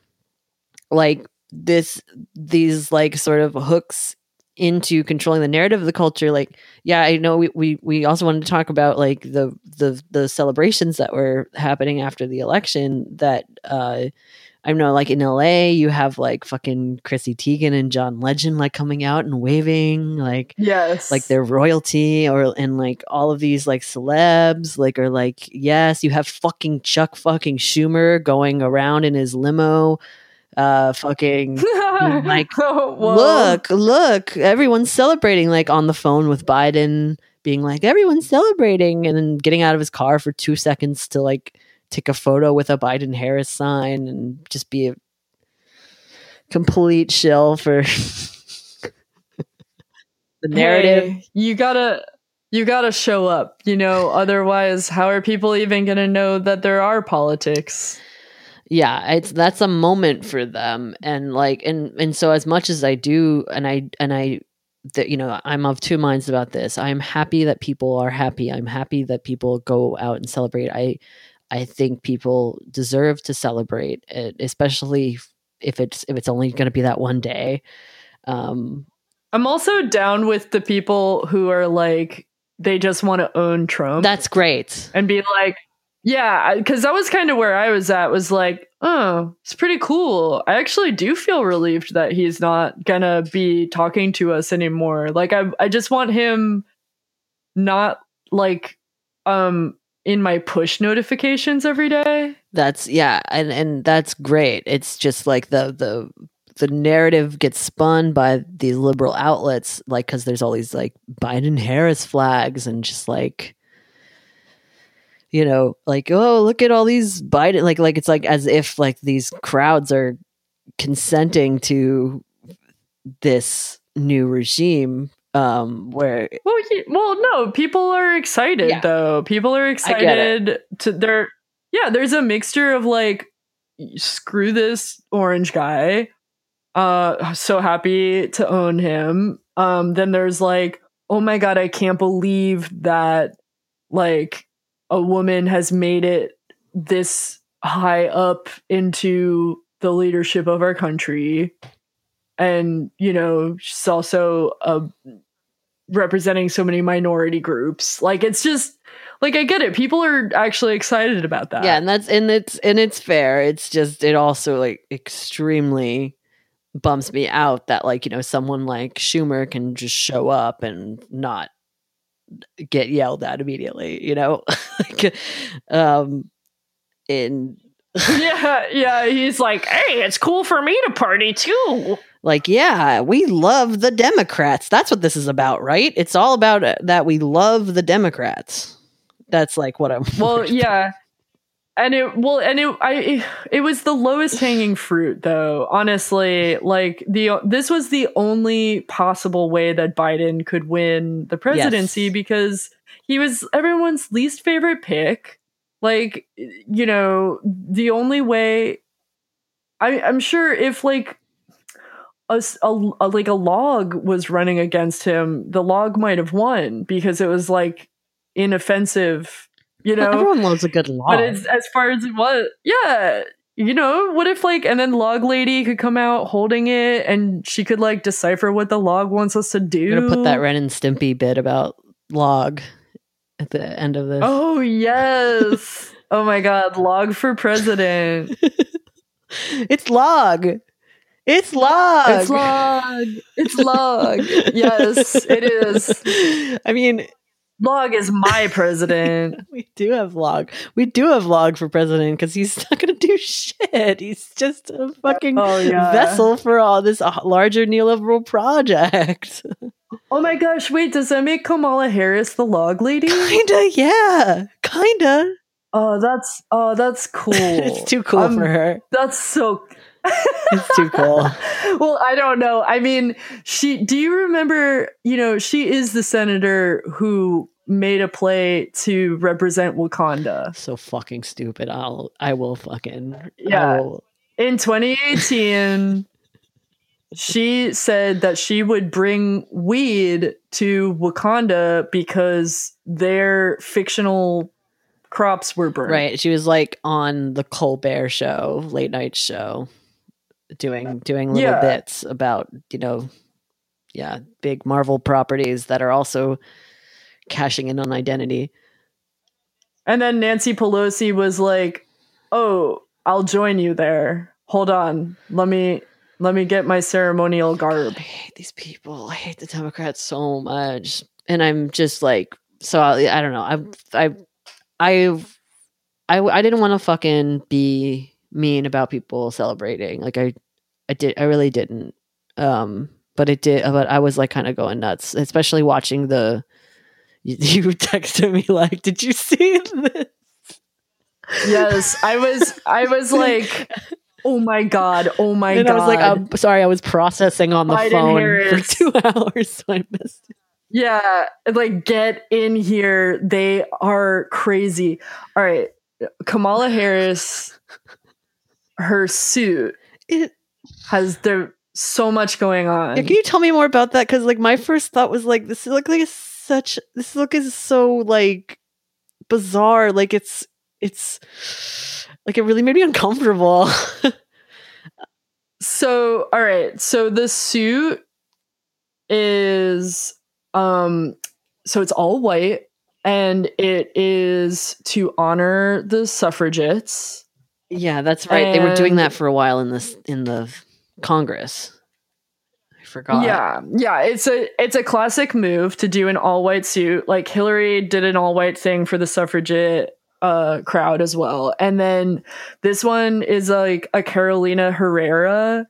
Speaker 1: like this, these like sort of hooks into controlling the narrative of the culture like yeah i know we, we we also wanted to talk about like the the the celebrations that were happening after the election that uh I know, like in LA, you have like fucking Chrissy Teigen and John Legend like coming out and waving, like
Speaker 2: yes,
Speaker 1: like their royalty, or and like all of these like celebs, like are like yes, you have fucking Chuck fucking Schumer going around in his limo, uh, fucking [LAUGHS] like look, look, everyone's celebrating, like on the phone with Biden, being like everyone's celebrating, and then getting out of his car for two seconds to like take a photo with a Biden Harris sign and just be a complete shill for [LAUGHS] the narrative.
Speaker 2: Hey, you gotta you gotta show up, you know, otherwise how are people even gonna know that there are politics?
Speaker 1: Yeah it's that's a moment for them and like and and so as much as i do and i and i that you know i'm of two minds about this. I'm happy that people are happy. I'm happy that people go out and celebrate. I i think people deserve to celebrate it, especially if it's if it's only going to be that one day. Um
Speaker 2: I'm also down with the people who are like they just want to own Trump.
Speaker 1: That's great.
Speaker 2: And be like, yeah, because that was kind of where I was at. Was like, oh, it's pretty cool. I actually do feel relieved that he's not gonna be talking to us anymore. Like, I I just want him not like um in my push notifications every day.
Speaker 1: that's yeah and and that's great it's just like the the the narrative gets spun by these liberal outlets like because there's all these like biden harris flags and just like you know like oh look at all these biden like like it's like as if like these crowds are consenting to this new regime um where
Speaker 2: Well, well, no, people are excited
Speaker 1: Yeah.
Speaker 2: though. People are excited to there. Yeah, there's a mixture of like, screw this orange guy. Uh, so happy to own him. Um, then there's like, oh my god, I can't believe that like a woman has made it this high up into the leadership of our country. And, you know, she's also a representing so many minority groups. Like it's just like I get it. People are actually excited about that.
Speaker 1: yeah and that's and it's and it's fair it's just it also like extremely bumps me out that like you know someone like schumer can just show up and not get yelled at immediately you know [LAUGHS] like um in
Speaker 2: yeah, yeah. He's like, hey, it's cool for me to party too.
Speaker 1: like yeah we love the democrats that's what this is about right it's all about uh, that we love the democrats that's like what i'm [LAUGHS]
Speaker 2: Well, yeah. And it well, and it I it was the lowest hanging fruit though. Honestly, like the this was the only possible way that Biden could win the presidency
Speaker 1: Yes.
Speaker 2: because he was everyone's least favorite pick. Like you know, the only way I I'm sure if like a, a- like a log was running against him, the log might have won because it was like inoffensive, you know.
Speaker 1: everyone loves a good log.
Speaker 2: But it's as far as it was, yeah. You know, what if like, and then log lady could come out holding it, and she could like decipher what the log wants us to do.
Speaker 1: i'm gonna put that ren and stimpy bit about log at the end of this
Speaker 2: Oh yes. [LAUGHS] oh my god, log for president. [LAUGHS]
Speaker 1: it's log. It's log.
Speaker 2: It's log. It's log. Yes, it is. [LAUGHS]
Speaker 1: I mean,
Speaker 2: Log is my [LAUGHS] president.
Speaker 1: we do have log. We do have log for president because he's not going to do shit. He's just a fucking
Speaker 2: Oh, yeah.
Speaker 1: vessel for all this uh, larger neoliberal project. [LAUGHS]
Speaker 2: Oh my gosh, wait, does that make Kamala Harris the log lady?
Speaker 1: kinda, yeah, kinda.
Speaker 2: Oh, that's oh, that's [LAUGHS] cool.
Speaker 1: it's too cool
Speaker 2: I'm-
Speaker 1: for her.
Speaker 2: That's so [LAUGHS]
Speaker 1: It's too cool.
Speaker 2: well, I don't know. I mean, she do you remember, you know, she is the senator who made a play to represent Wakanda.
Speaker 1: so fucking stupid. I'll. I will fucking.
Speaker 2: Yeah.
Speaker 1: Will
Speaker 2: in 2018, [LAUGHS] she said that she would bring weed to Wakanda because their fictional crops were burned.
Speaker 1: Right. She was like on the Colbert show, late night show, doing uh, doing little
Speaker 2: Yeah.
Speaker 1: bits about, you know, yeah, big Marvel properties that are also cashing in on identity.
Speaker 2: And then Nancy Pelosi was like, "Oh, I'll join you there. Hold on. Let me let me get my ceremonial garb."
Speaker 1: I hate these people. I hate the Democrats so much. And I'm just like, so I, I don't know. I, I, I, I, I didn't want to fucking be mean about people celebrating. Like I, I did, I really didn't. Um, but it did, but I was like kind of going nuts, especially watching the, you, [LAUGHS] you texted me like, did you see this?
Speaker 2: Yes, I was I was [LAUGHS] like, "Oh my god. Oh my
Speaker 1: and
Speaker 2: god."
Speaker 1: I was like, I'm sorry, I was processing on the
Speaker 2: Biden
Speaker 1: phone for two [LAUGHS] hours, so I missed it.
Speaker 2: Yeah, like get in here. They are crazy. All right. Kamala Harris her suit
Speaker 1: it
Speaker 2: has there so much going on.
Speaker 1: Can you tell me more about that? Because like my first thought was like this look like such this look is so like bizarre. Like it's it's like it really made me uncomfortable. [LAUGHS]
Speaker 2: So, all right. So the suit is um so it's all white and it is to honor the suffragettes.
Speaker 1: Yeah, that's right. they were doing that for a while in this in the Congress. I forgot.
Speaker 2: Yeah, yeah, it's a it's a classic move to do an all white suit. Like Hillary did an all white thing for the suffragette uh crowd as well. And then this one is like a Carolina Herrera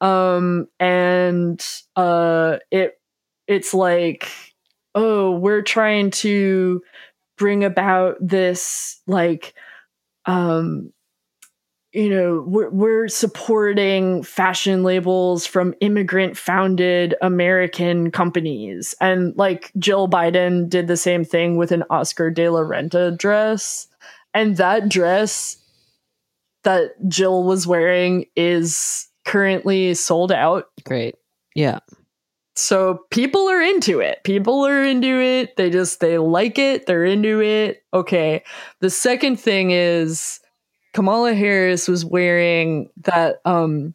Speaker 2: um and uh it it's like oh, we're trying to bring about this like um you know we're, we're supporting fashion labels from immigrant founded american companies. And like jill biden did the same thing with an oscar de la renta dress. And that dress that jill was wearing is currently sold out.
Speaker 1: Great. Yeah.
Speaker 2: so people are into it. People are into it. They just they like it. They're into it. Okay. The second thing is kamala harris was wearing that um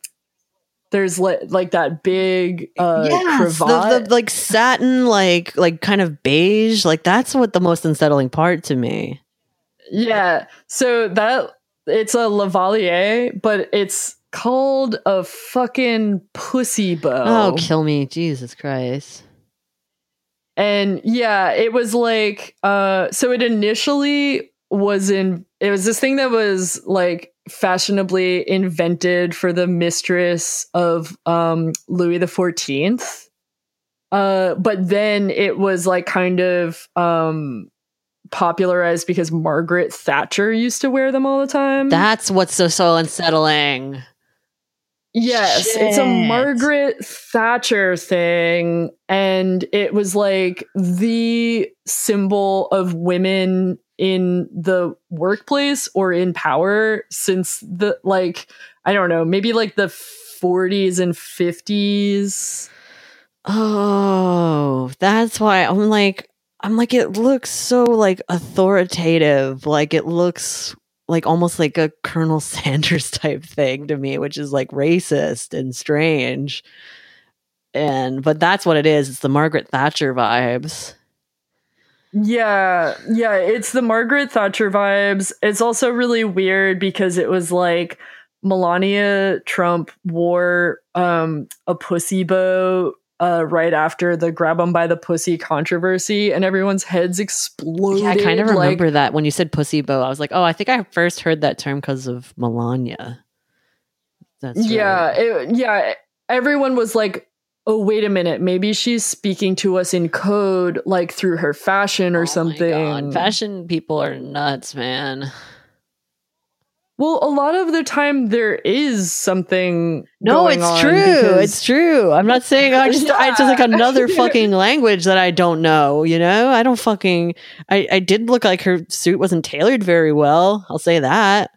Speaker 2: there's li- like that big uh
Speaker 1: Yes, the-
Speaker 2: cravat
Speaker 1: the, like satin, like like kind of beige. Like that's what the most unsettling part to me.
Speaker 2: yeah so that it's a lavalier but it's called a fucking pussy bow
Speaker 1: Oh, kill me, Jesus Christ!
Speaker 2: and yeah it was like uh so it initially was in it was this thing that was like fashionably invented for the mistress of um louis the 14th uh but then it was like kind of um popularized because margaret thatcher used to wear them all the time
Speaker 1: That's what's so so unsettling.
Speaker 2: Yes, it's a Margaret Thatcher thing. And it was like the symbol of women in the workplace or in power since the, like, I don't know, maybe like the 40s and 50s.
Speaker 1: Oh, that's why I'm like I'm like it looks so like authoritative. Like it looks like almost like a Colonel [LAUGHS] Sanders type thing to me, which is like racist and strange. And but that's what it is. It's the Margaret Thatcher vibes.
Speaker 2: Yeah, yeah, it's the Margaret Thatcher vibes. It's also really weird because it was like Melania Trump wore um a pussy bow uh right after the grab 'em by the pussy controversy and everyone's heads exploded.
Speaker 1: Yeah, I kind of
Speaker 2: like-
Speaker 1: remember that when you said pussy bow. I was like, oh, I think I first heard that term because of Melania. That's
Speaker 2: yeah,
Speaker 1: right.
Speaker 2: it, yeah, everyone was like oh wait a minute maybe she's speaking to us in code like through her fashion
Speaker 1: Oh
Speaker 2: or
Speaker 1: my
Speaker 2: something
Speaker 1: God, Fashion people are nuts, man.
Speaker 2: well a lot of the time there is something
Speaker 1: No, it's true. It's true. I'm not saying I just I just like [LAUGHS] another fucking language that I don't know, you know? I don't fucking I I did look like her suit wasn't tailored very well. I'll say that.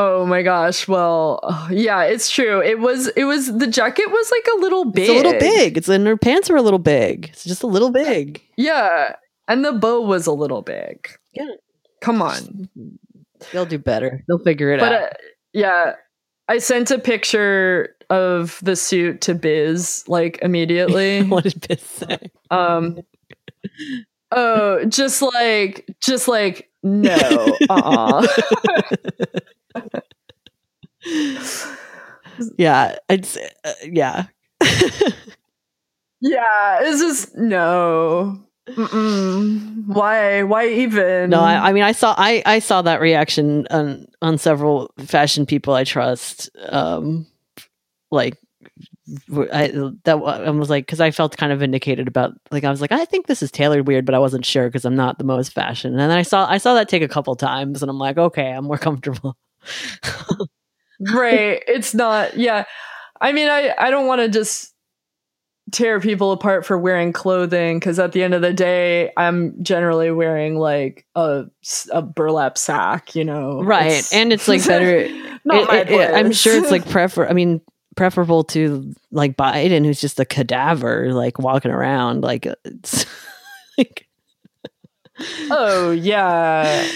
Speaker 2: Oh my gosh. Well, yeah, it's true. It was it was the jacket was like a little big.
Speaker 1: It's a little big. It's and her pants are a little big. It's just a little big.
Speaker 2: Yeah. And the bow was a little big.
Speaker 1: Yeah.
Speaker 2: Come on.
Speaker 1: They'll do better. They'll figure it
Speaker 2: But
Speaker 1: out.
Speaker 2: uh, yeah, I sent a picture of the suit to Biz like immediately. [LAUGHS]
Speaker 1: what did Biz say?
Speaker 2: um Oh, just like just like no. Uh-uh. [LAUGHS] [LAUGHS] [LAUGHS]
Speaker 1: yeah, it's uh, yeah. [LAUGHS]
Speaker 2: yeah, it's just no. Mm-mm. Why? Why even?
Speaker 1: No, I, I mean, I saw, I, I saw that reaction on on several fashion people I trust. Um, like, I that I was like, because I felt kind of vindicated about, like, I was like, I think this is tailored weird, but I wasn't sure because I'm not the most fashion. And then I saw, I saw that take a couple times, and I'm like, okay, I'm more comfortable.
Speaker 2: Right. It's not. Yeah. I mean, I I don't want to just tear people apart for wearing clothing because at the end of the day, I'm generally wearing like a, a burlap sack. You know.
Speaker 1: right,
Speaker 2: It's-
Speaker 1: and it's like [LAUGHS] better.
Speaker 2: not
Speaker 1: it-
Speaker 2: my
Speaker 1: it- it- I'm sure it's like [LAUGHS] prefer. I mean, preferable to like Biden, who's just a cadaver, like walking around, like uh, it's [LAUGHS] like.
Speaker 2: oh yeah.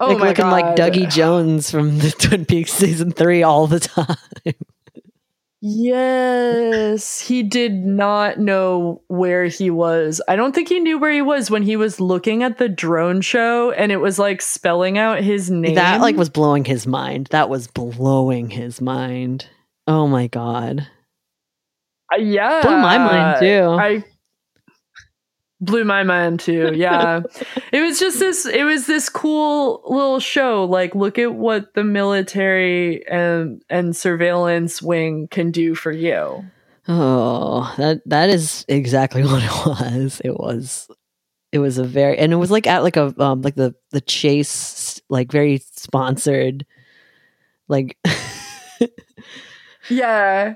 Speaker 2: Oh
Speaker 1: like
Speaker 2: my
Speaker 1: looking like Dougie Jones from [LAUGHS] the Twin Peaks season three all the time.
Speaker 2: Yes, he did not know where he was. I don't think he knew where he was when he was looking at the drone show and it was like spelling out his name.
Speaker 1: That like was blowing his mind. That was blowing his mind. Oh my god.
Speaker 2: Uh, yeah.
Speaker 1: Blew my mind, too.
Speaker 2: I blew my mind too. Yeah. [LAUGHS] it was just this it was this cool little show like look at what the military and and surveillance wing can do for you.
Speaker 1: Oh, that that is exactly [LAUGHS] what it was. It was it was a very and it was like at like a um like the the chase like very sponsored like [LAUGHS]
Speaker 2: Yeah.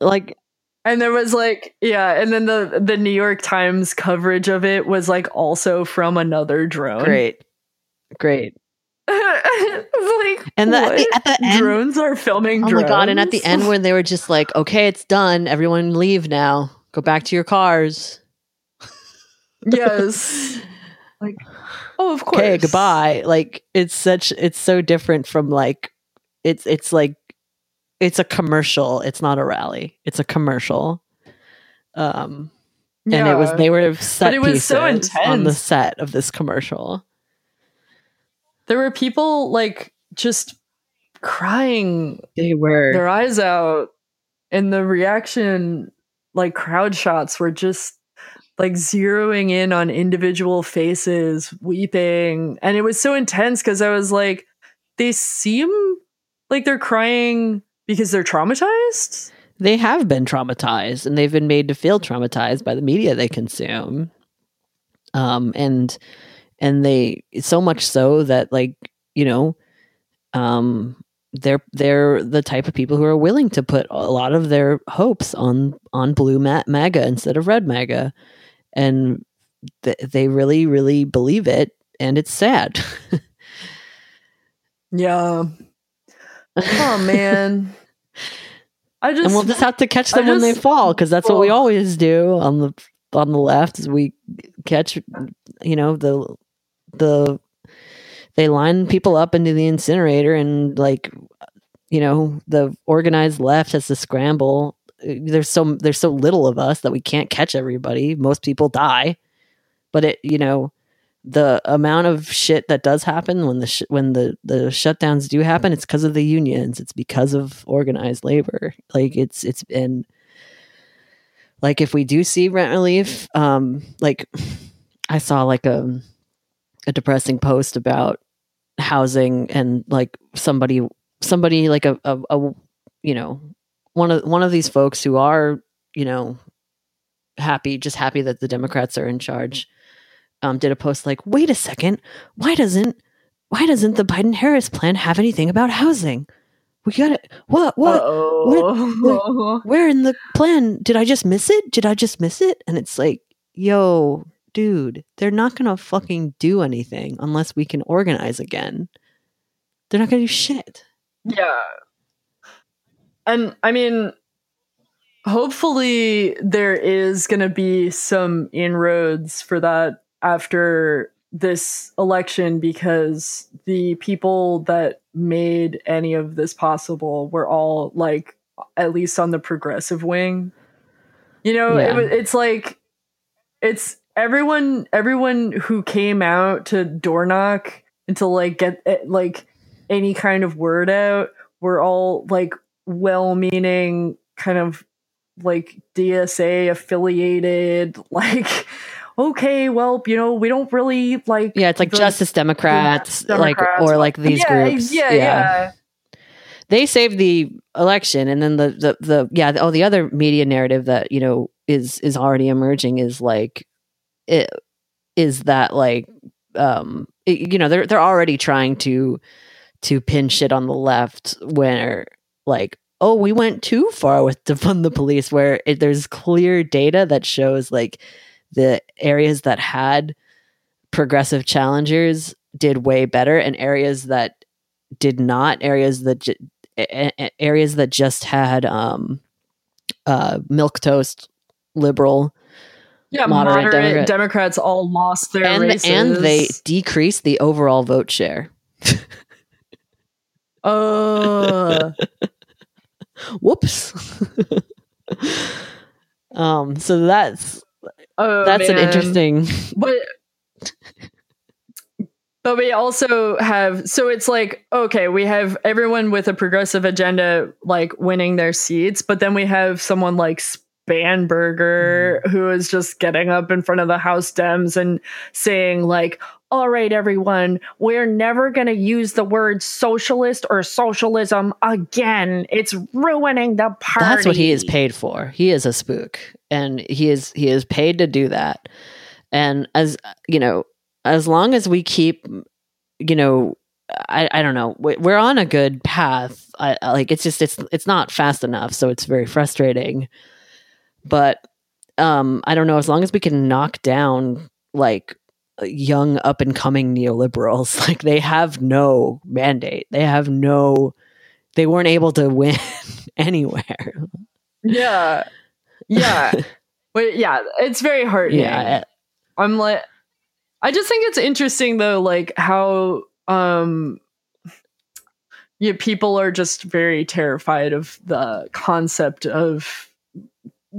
Speaker 1: like
Speaker 2: And there was like, yeah, and then the the New York Times coverage of it was like also from another drone.
Speaker 1: great. Great. [LAUGHS]
Speaker 2: Like,
Speaker 1: And the, at, the, at the end
Speaker 2: drones are filming
Speaker 1: Oh
Speaker 2: drones.
Speaker 1: my god! And at the end, when they were just like, "Okay, it's done. Everyone leave now. Go back to your cars." [LAUGHS]
Speaker 2: yes, like, oh, of course.
Speaker 1: Okay, goodbye. Like it's such. It's so different from like. It's it's like, it's a commercial. It's not a rally. It's a commercial. Um, and it was they were set
Speaker 2: it was so
Speaker 1: pieces on the set of this commercial.
Speaker 2: there were people like just crying
Speaker 1: They were.
Speaker 2: their eyes out, and the reaction, like crowd shots, were just like zeroing in on individual faces, weeping, and it was so intense because I was like, they seem like they're crying because they're traumatized.
Speaker 1: they have been traumatized and they've been made to feel traumatized by the media they consume um and and they so much so that like you know um they're they're the type of people who are willing to put a lot of their hopes on on blue ma- maga instead of red maga and th- they really really believe it and it's sad [LAUGHS]
Speaker 2: Yeah. Oh man. I just
Speaker 1: and we'll just have to catch
Speaker 2: I
Speaker 1: them when they fall because that's what we always do on the on the left is we catch you know the the they line people up into the incinerator and like you know the organized left has to scramble. There's so there's so little of us that we can't catch everybody. Most people die. But it you know the amount of shit that does happen when the sh- when the the shutdowns do happen it's because of the unions. It's because of organized labor. Like it's it's been like if we do see rent relief um like i saw like a a depressing post about housing and like somebody somebody like a, a, a you know one of one of these folks who are you know happy just happy that the democrats are in charge um, did a post like wait a second why doesn't why doesn't the biden harris plan have anything about housing we got it what what
Speaker 2: Uh-oh. [LAUGHS]
Speaker 1: where in the plan did I just miss it? Did I just miss it? And it's like, yo, dude, they're not gonna fucking do anything unless we can organize again. They're not gonna do shit.
Speaker 2: Yeah. And I mean, hopefully there is going to be some inroads for that after this election because the people that made any of this possible were all like at least on the progressive wing. You know,
Speaker 1: Yeah.
Speaker 2: it, it's like it's everyone everyone who came out to door knock and to like get eh, like any kind of word out were all like well-meaning kind of like DSA affiliated [LAUGHS] like okay well you know we don't really like
Speaker 1: Yeah, it's like
Speaker 2: the-
Speaker 1: Justice Democrats, like or like these
Speaker 2: yeah,
Speaker 1: groups.
Speaker 2: yeah yeah
Speaker 1: They saved the election, and then the the the yeah. Oh, the other media narrative that you know is is already emerging is like it is that like um it- you know they're they're already trying to to pin shit on the left where like oh we went too far with defund the police where it, there's clear data that shows like the areas that had progressive challengers did way better and areas that did not areas that ju- areas that just had um uh milquetoast liberal
Speaker 2: yeah
Speaker 1: Moderate
Speaker 2: moderate,
Speaker 1: Democrat.
Speaker 2: Democrats all lost their
Speaker 1: and
Speaker 2: races.
Speaker 1: and they decreased the overall vote share.
Speaker 2: Uh [LAUGHS]
Speaker 1: whoops. [LAUGHS] Um so that's
Speaker 2: oh,
Speaker 1: that's an interesting
Speaker 2: but but we also have so it's like okay we have everyone with a progressive agenda like winning their seats but then we have someone like Spanberger
Speaker 1: Mm-hmm.
Speaker 2: who is just getting up in front of the house dems and saying like all right everyone we're never going to use the word socialist or socialism again it's ruining the party
Speaker 1: That's what he is paid for. He is a spook, and he is he is paid to do that. And as you know, as long as we keep, you know, I, I don't know, we- we're on a good path. I- like it's just it's it's not fast enough, so it's very frustrating. But um, I don't know. As long as we can knock down like young up and coming neoliberals, [LAUGHS] like they have no mandate. They have no. They weren't able to [LAUGHS] win anywhere.
Speaker 2: yeah yeah [LAUGHS] but yeah it's very heartening
Speaker 1: Yeah,
Speaker 2: I'm like I just think it's interesting though like how um yeah people are just very terrified of the concept of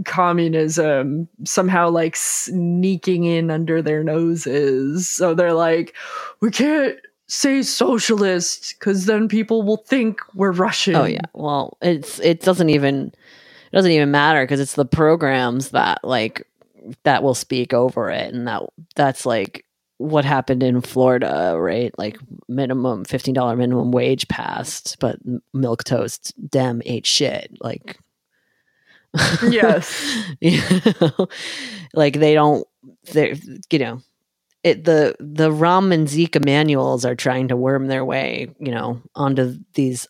Speaker 2: communism somehow like sneaking in under their noses so they're like we can't say socialist cuz then people will think we're russian
Speaker 1: Oh yeah. Well, it's it doesn't even it doesn't even matter because it's the programs that like that will speak over it, and that that's like what happened in Florida, right? Like minimum fifteen dollar minimum wage passed, but milquetoast dem ate shit. Like
Speaker 2: yes. [LAUGHS]
Speaker 1: You know, like they don't they you know it the the Rahm and zeke emanuels are trying to worm their way you know onto these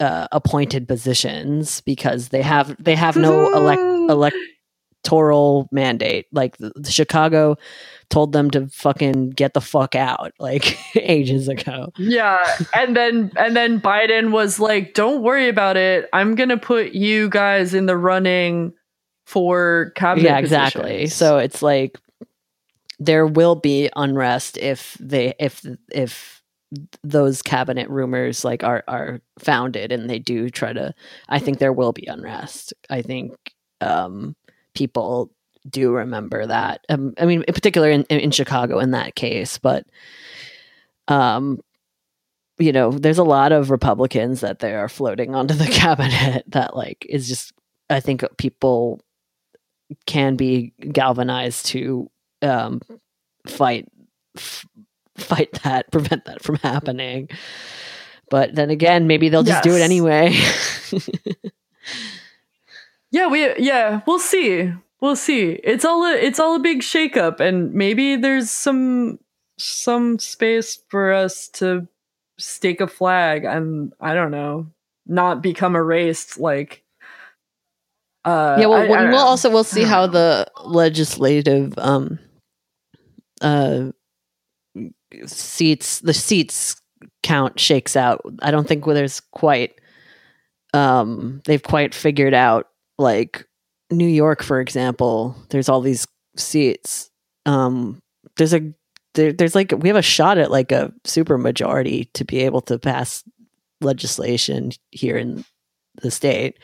Speaker 1: uh, appointed positions because they have they have no elect electoral mandate. Like the, the chicago told them to fucking get the fuck out like [LAUGHS] ages ago
Speaker 2: Yeah, and then and then Biden was like, "Don't worry about it. I'm gonna put you guys in the running for cabinet."
Speaker 1: yeah exactly
Speaker 2: positions."
Speaker 1: so it's like there will be unrest if they if if those cabinet rumors like are are founded and they do try to i think there will be unrest i think um people do remember that. Um, i mean in particular in, in chicago in that case but um you know there's a lot of republicans that they are floating onto the [LAUGHS] cabinet that like is just i think people can be galvanized to um, fight f- fight that [LAUGHS] prevent that from happening. But then again maybe they'll just do it anyway. [LAUGHS]
Speaker 2: Yeah, we yeah, we'll see. We'll see. It's all a it's all a big shakeup, and maybe there's some some space for us to stake a flag and I don't know, not become erased like. Uh,
Speaker 1: yeah well
Speaker 2: I- I
Speaker 1: we'll, also we'll see how the legislative um uh seats the seats count shakes out. I don't think there's quite um they've quite figured out like New York for example, there's all these seats. Um there's a there, there's like we have a shot at like a super majority to be able to pass legislation here in the state.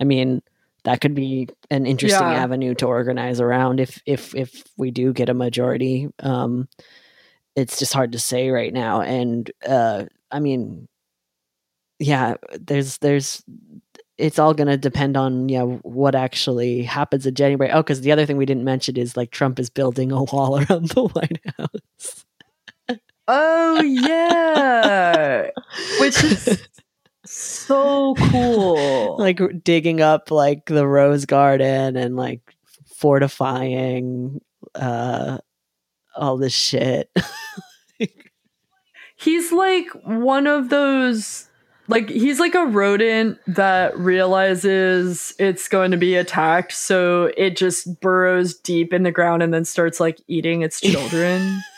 Speaker 1: I mean, that could be an interesting
Speaker 2: Yeah.
Speaker 1: avenue to organize around if if if we do get a majority. Um, it's just hard to say right now, and uh, I mean, yeah, there's there's it's all going to depend on yeah what actually happens in January. Oh, because the other thing we didn't mention is like Trump is building a wall [LAUGHS] around the White House.
Speaker 2: Oh yeah, which is so cool. [LAUGHS]
Speaker 1: like digging up like the rose garden and like fortifying uh all this shit [LAUGHS]
Speaker 2: he's like one of those like he's like a rodent that realizes it's going to be attacked so it just burrows deep in the ground and then starts like eating its children. [LAUGHS]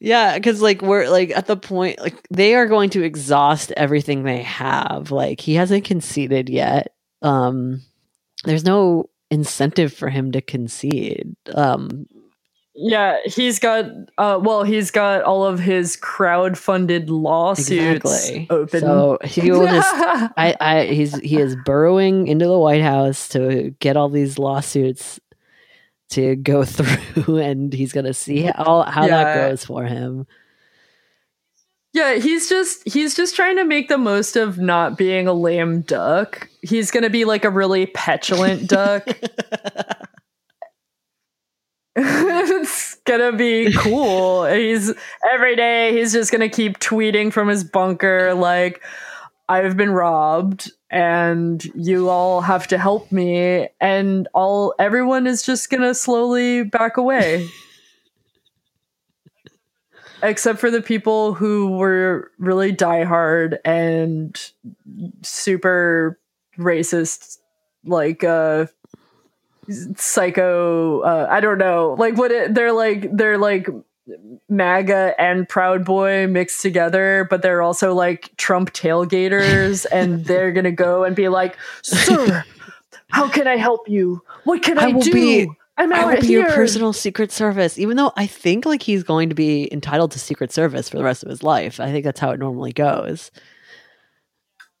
Speaker 1: Yeah because like we're like at the point like they are going to exhaust everything they have. Like he hasn't conceded yet. Um there's no incentive for him to concede. Um
Speaker 2: yeah he's got uh well he's got all of his crowd-funded lawsuits
Speaker 1: exactly
Speaker 2: open
Speaker 1: so he will just [LAUGHS] I, I he's he is burrowing into the White House to get all these lawsuits to go [LAUGHS] through, and he's gonna see how how
Speaker 2: Yeah.
Speaker 1: that goes for him.
Speaker 2: Yeah, he's just he's just trying to make the most of not being a lame duck. He's gonna be like a really petulant duck. [LAUGHS] [LAUGHS] it's gonna be cool. He's every day he's just gonna keep tweeting from his bunker like I've been robbed and you all have to help me and all everyone is just gonna slowly back away. [LAUGHS] Except for the people who were really diehard and super racist, like uh psycho uh i don't know like what it, they're like they're like maga and proud boy mixed together but they're also like trump tailgaters [LAUGHS] and they're gonna go and be like sir how can i help you what can i,
Speaker 1: I
Speaker 2: do
Speaker 1: be-
Speaker 2: i'm
Speaker 1: I
Speaker 2: out
Speaker 1: will be
Speaker 2: here
Speaker 1: your personal Secret Service, even though I think like he's going to be entitled to Secret Service for the rest of his life. I think that's how it normally goes.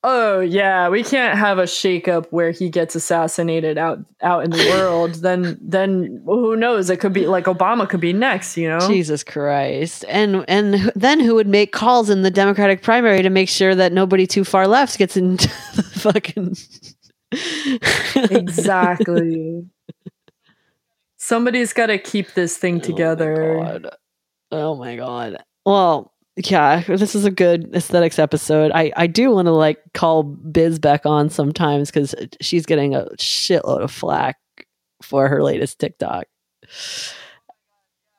Speaker 2: Oh yeah we can't have a shakeup where he gets assassinated out out in the [LAUGHS] world then then who knows it could be like obama could be next you know
Speaker 1: Jesus Christ. And and then who would make calls in the Democratic primary to make sure that nobody too far left gets into [LAUGHS] the fucking [LAUGHS]
Speaker 2: exactly. Somebody's got to keep this thing together.
Speaker 1: Oh my god. Oh my god. Well, yeah, this is a good aesthetics episode. I I do want to like call Biz back on sometimes cuz she's getting a shitload of flack for her latest TikTok.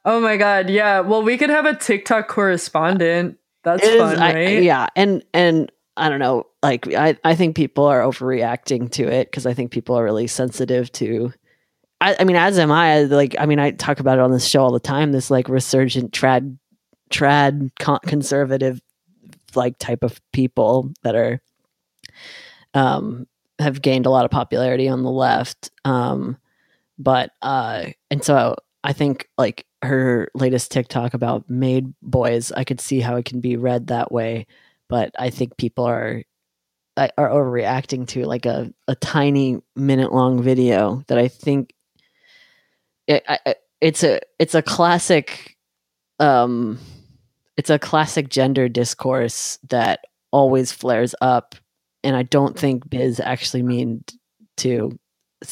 Speaker 2: oh my god, yeah. Well, we could have a TikTok correspondent. That's
Speaker 1: It is-
Speaker 2: fun,
Speaker 1: I-
Speaker 2: right?
Speaker 1: yeah, and and I don't know, like I I think people are overreacting to it because I think people are really sensitive to. I, I mean, as am I. Like, I mean, I talk about it on this show all the time. This like resurgent trad, trad con- conservative, like type of people that are, um, have gained a lot of popularity on the left. Um, but uh, and so I think like her latest TikTok about maid boys, I could see how it can be read that way, but I think people are are overreacting to like a, a tiny minute long video that I think it, I- it's a it's a classic um it's a classic gender discourse that always flares up and I don't think Biz actually mean to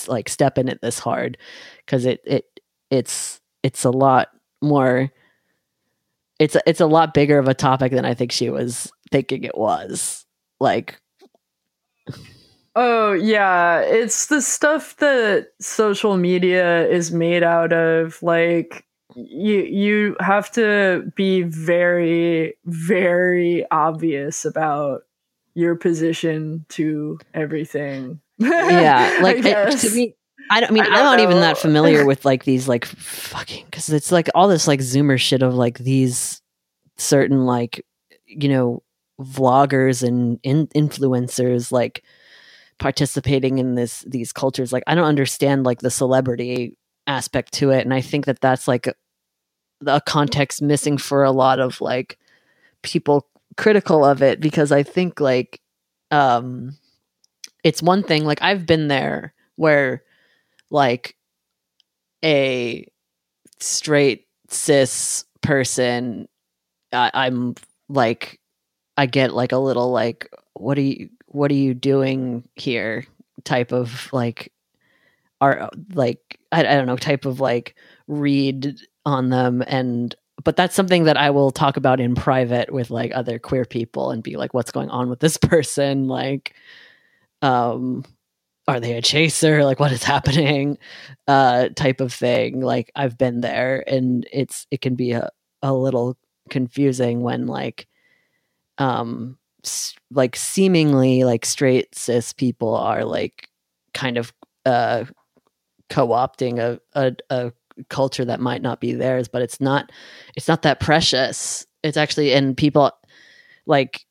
Speaker 1: like step in it this hard because it it it's it's a lot more it's it's a lot bigger of a topic than I think she was thinking it was like
Speaker 2: Oh yeah, it's the stuff that social media is made out of. Like you, you have to be very, very obvious about your position to everything.
Speaker 1: yeah [LAUGHS]
Speaker 2: I
Speaker 1: like it, to me I, don't, I mean,
Speaker 2: I
Speaker 1: am not even that familiar [LAUGHS] with like these like fucking because it's like all this like Zoomer shit of like these certain like you know vloggers and in- influencers like participating in this these cultures. Like I don't understand like the celebrity aspect to it, and I think that that's like a, context missing for a lot of like people critical of it because I think like um it's one thing like I've been there where like a straight cis person I, i'm like i get like a little like what are you what are you doing here? type of like are like I, I don't know type of like read on them and but that's something that i will talk about in private with like other queer people and be like what's going on with this [LAUGHS] person? Like um are they a chaser? Like what is happening? Uh type of thing. Like i've been there and it's it can be a, a little confusing when like um s- like seemingly like straight cis people are like kind of uh co-opting a, a a culture that might not be theirs but it's not it's not that precious. It's actually and people like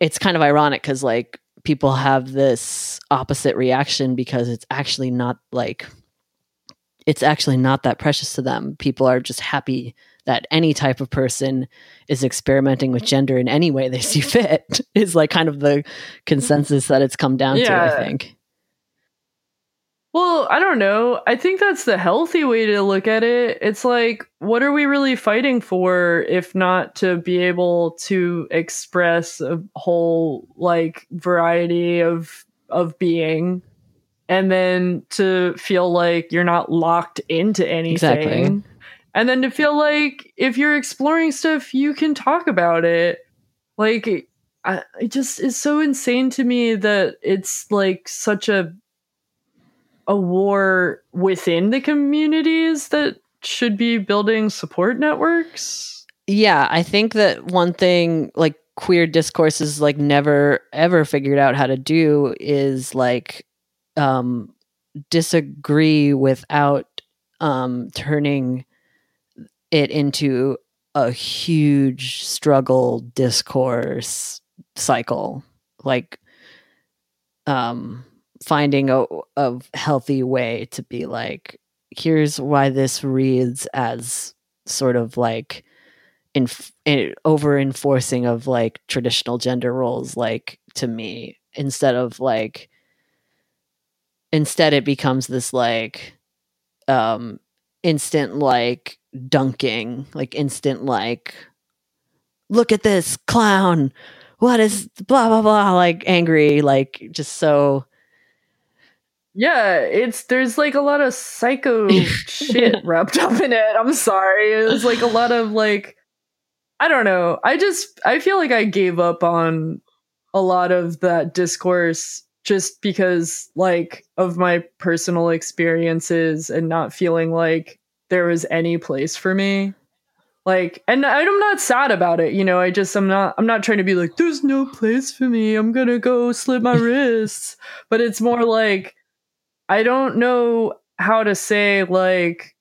Speaker 1: it's kind of ironic because like people have this opposite reaction because it's actually not like it's actually not that precious to them. People are just happy that any type of person is experimenting with gender in any way they see [LAUGHS] fit is like kind of the consensus that it's come down to i think
Speaker 2: Well, I don't know. I think that's the healthy way to look at it. It's like, what are we really fighting for if not to be able to express a whole like variety of of being and then to feel like you're not locked into anything.
Speaker 1: Exactly.
Speaker 2: And then to feel like if you're exploring stuff, you can talk about it. Like I, it just is so insane to me that it's like such a a war within the communities that should be building support networks.
Speaker 1: yeah i think that one thing like queer discourses like never ever figured out how to do is like um disagree without um turning it into a huge struggle discourse cycle like um finding a, a healthy way to be like here's why this reads as sort of like in, in over enforcing of like traditional gender roles like to me instead of like instead it becomes this like um instant like dunking like instant like look at this clown! What is blah blah blah like angry like just so
Speaker 2: Yeah, it's there's like a lot of psycho [LAUGHS] shit wrapped up in it. I'm sorry. It's like a lot of like I don't know. I just I feel like I gave up on a lot of that discourse just because like of my personal experiences and not feeling like there was any place for me. Like and I'm not sad about it, you know. I just I'm not I'm not trying to be like there's no place for me. I'm going to go slit my wrists. But it's more like I don't know how to say like,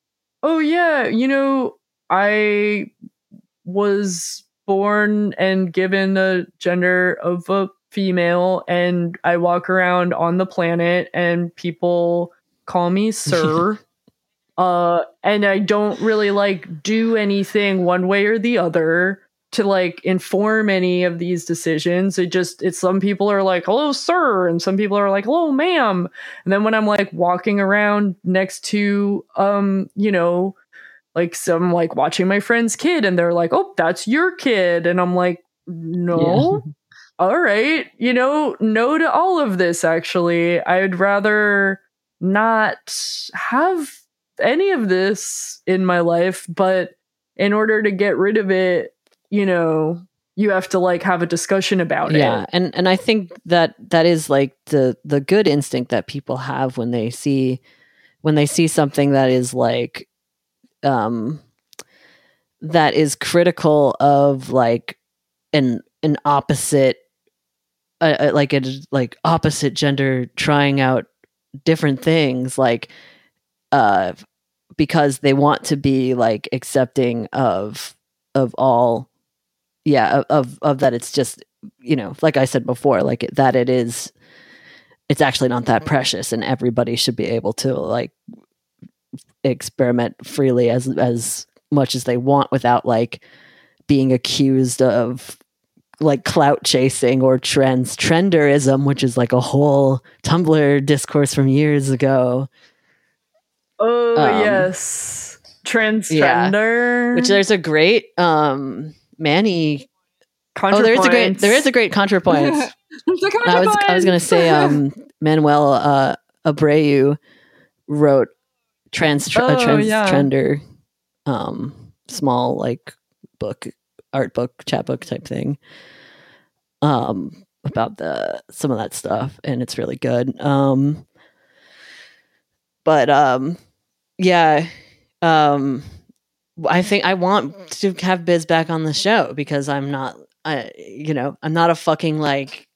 Speaker 2: oh yeah, you know, I was born and given the gender of a female and I walk around on the planet and people call me [LAUGHS] sir. uh and I don't really like do anything one way or the other to like inform any of these decisions. It just it's some people are like, "Hello, sir," and some people are like, "Hello, ma'am." And then when I'm like walking around next to um, you know, like some like watching my friend's kid and they're like, "Oh, that's your kid." And I'm like, "No." [LAUGHS] All right. You know, no to all of this actually. I'd rather not have any of this in my life, but in order to get rid of it, you know, you have to like have a discussion about
Speaker 1: yeah
Speaker 2: it. Yeah.
Speaker 1: And and i think that that is like the the good instinct that people have when they see when they see something that is like um that is critical of like an an opposite like a like opposite gender trying out different things like uh because they want to be like accepting of of all yeah of of, of that it's just you know like i said before like that it is it's actually not that precious and everybody should be able to like experiment freely as as much as they want without like being accused of like clout chasing or trends. Trenderism which is like a whole tumblr discourse from years ago.
Speaker 2: Oh
Speaker 1: Um,
Speaker 2: yes, transgender.
Speaker 1: which there's a great um manny. Oh there is a great there is a great contrapoint. [LAUGHS] I was I was gonna say um Manuel uh Abreu wrote trans a
Speaker 2: Oh,
Speaker 1: trans
Speaker 2: yeah.
Speaker 1: trender um small like book art book chat book type thing um about the some of that stuff and it's really good. Um but um yeah um I think I want to have Biz back on the show because I'm not I you know I'm not a fucking like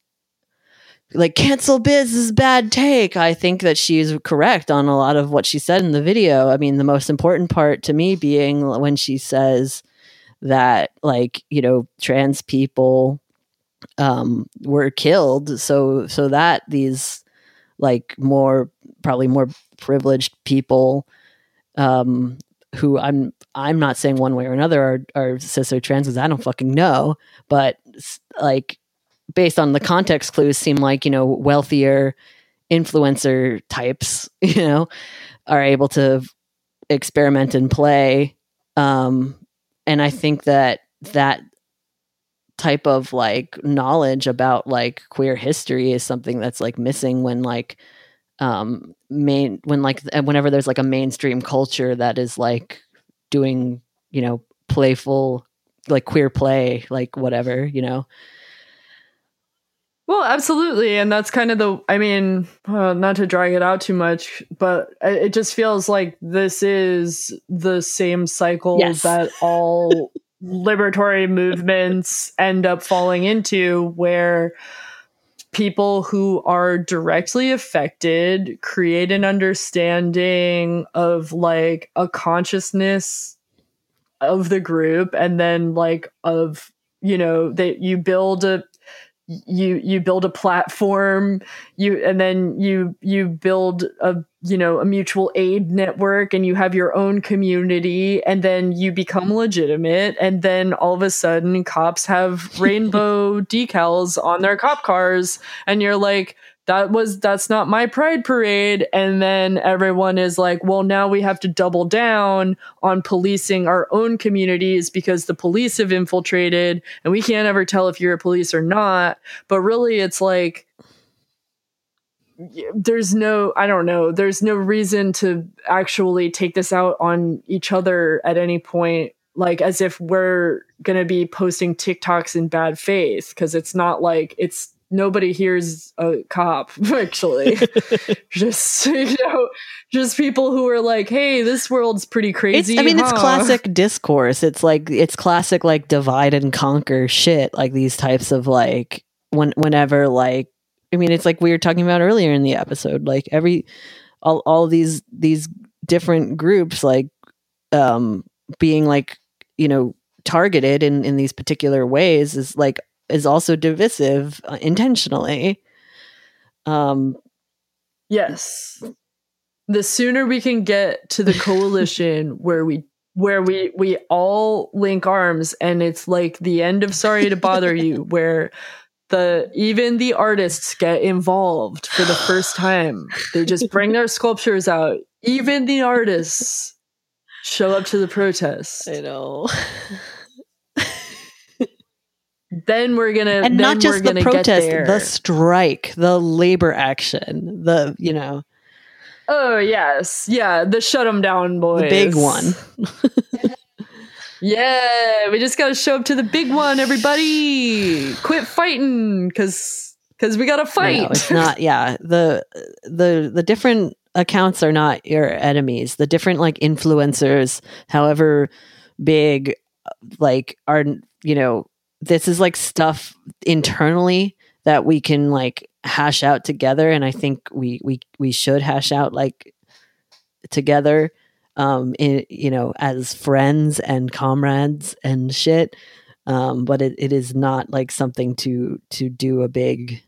Speaker 1: like cancel Biz is bad take. I think that she's correct on a lot of what she said in the video. I mean, the most important part to me being when she says that like, you know, trans people um were killed so so that these like more probably more privileged people um who I'm I'm not saying one way or another are, are cis or trans because I don't fucking know, but like based on the context clues seem like you know wealthier influencer types [LAUGHS] you know are able to experiment and play. Um and i think that that type of like knowledge about like queer history is something that's like missing when like um main when like whenever there's like a mainstream culture that is like doing you know playful like queer play like whatever you know
Speaker 2: Well, absolutely, and that's kind of the. I mean, uh, not to drag it out too much, but it just feels like this is the same cycle
Speaker 1: Yes.
Speaker 2: that all [LAUGHS] liberatory movements end up falling into, where people who are directly affected create an understanding of like a consciousness of the group and then like of you know that you build a you you build a platform you and then you you build a you know a mutual aid network and you have your own community and then you become legitimate and then all of a sudden cops have [LAUGHS] rainbow decals on their cop cars and you're like that was that's not my pride parade. And then everyone is like well now we have to double down on policing our own communities because the police have infiltrated and we can't ever tell if you're a police or not. But really it's like there's no i don't know. There's no reason to actually take this out on each other at any point like as if we're gonna be posting tiktoks in bad faith because it's not like it's nobody here's a cop [LAUGHS] actually. [LAUGHS] Just you know just people who are like hey this world's pretty
Speaker 1: it's
Speaker 2: crazy
Speaker 1: i mean it's classic discourse. It's like it's classic like divide and conquer shit like these types of like when whenever like i mean it's like we were talking about earlier in the episode like every all all these these different groups like um being like you know targeted in in these particular ways is like is also divisive uh, intentionally um
Speaker 2: Yes. The sooner we can get to the coalition [LAUGHS] where we where we we all link arms and it's like the end of sorry to bother you [LAUGHS] where the even the artists get involved for the first time. They just bring their sculptures out. Even the artists show up to the [LAUGHS] protest.
Speaker 1: i know
Speaker 2: Then we're gonna
Speaker 1: and not just the protest the strike the labor action the you know.
Speaker 2: Oh yes, yeah, the shut them down boys,
Speaker 1: the big one. [LAUGHS]
Speaker 2: Yeah, we just gotta show up to the big one, everybody. Quit fighting, cause cause we gotta fight.
Speaker 1: know, it's not [LAUGHS] yeah. The the the different accounts are not your enemies. The different like influencers however big like are you know this is like stuff internally that we can like hash out together and i think we we we should hash out like together um in, you know as friends and comrades and shit. Um but it, it is not like something to to do a big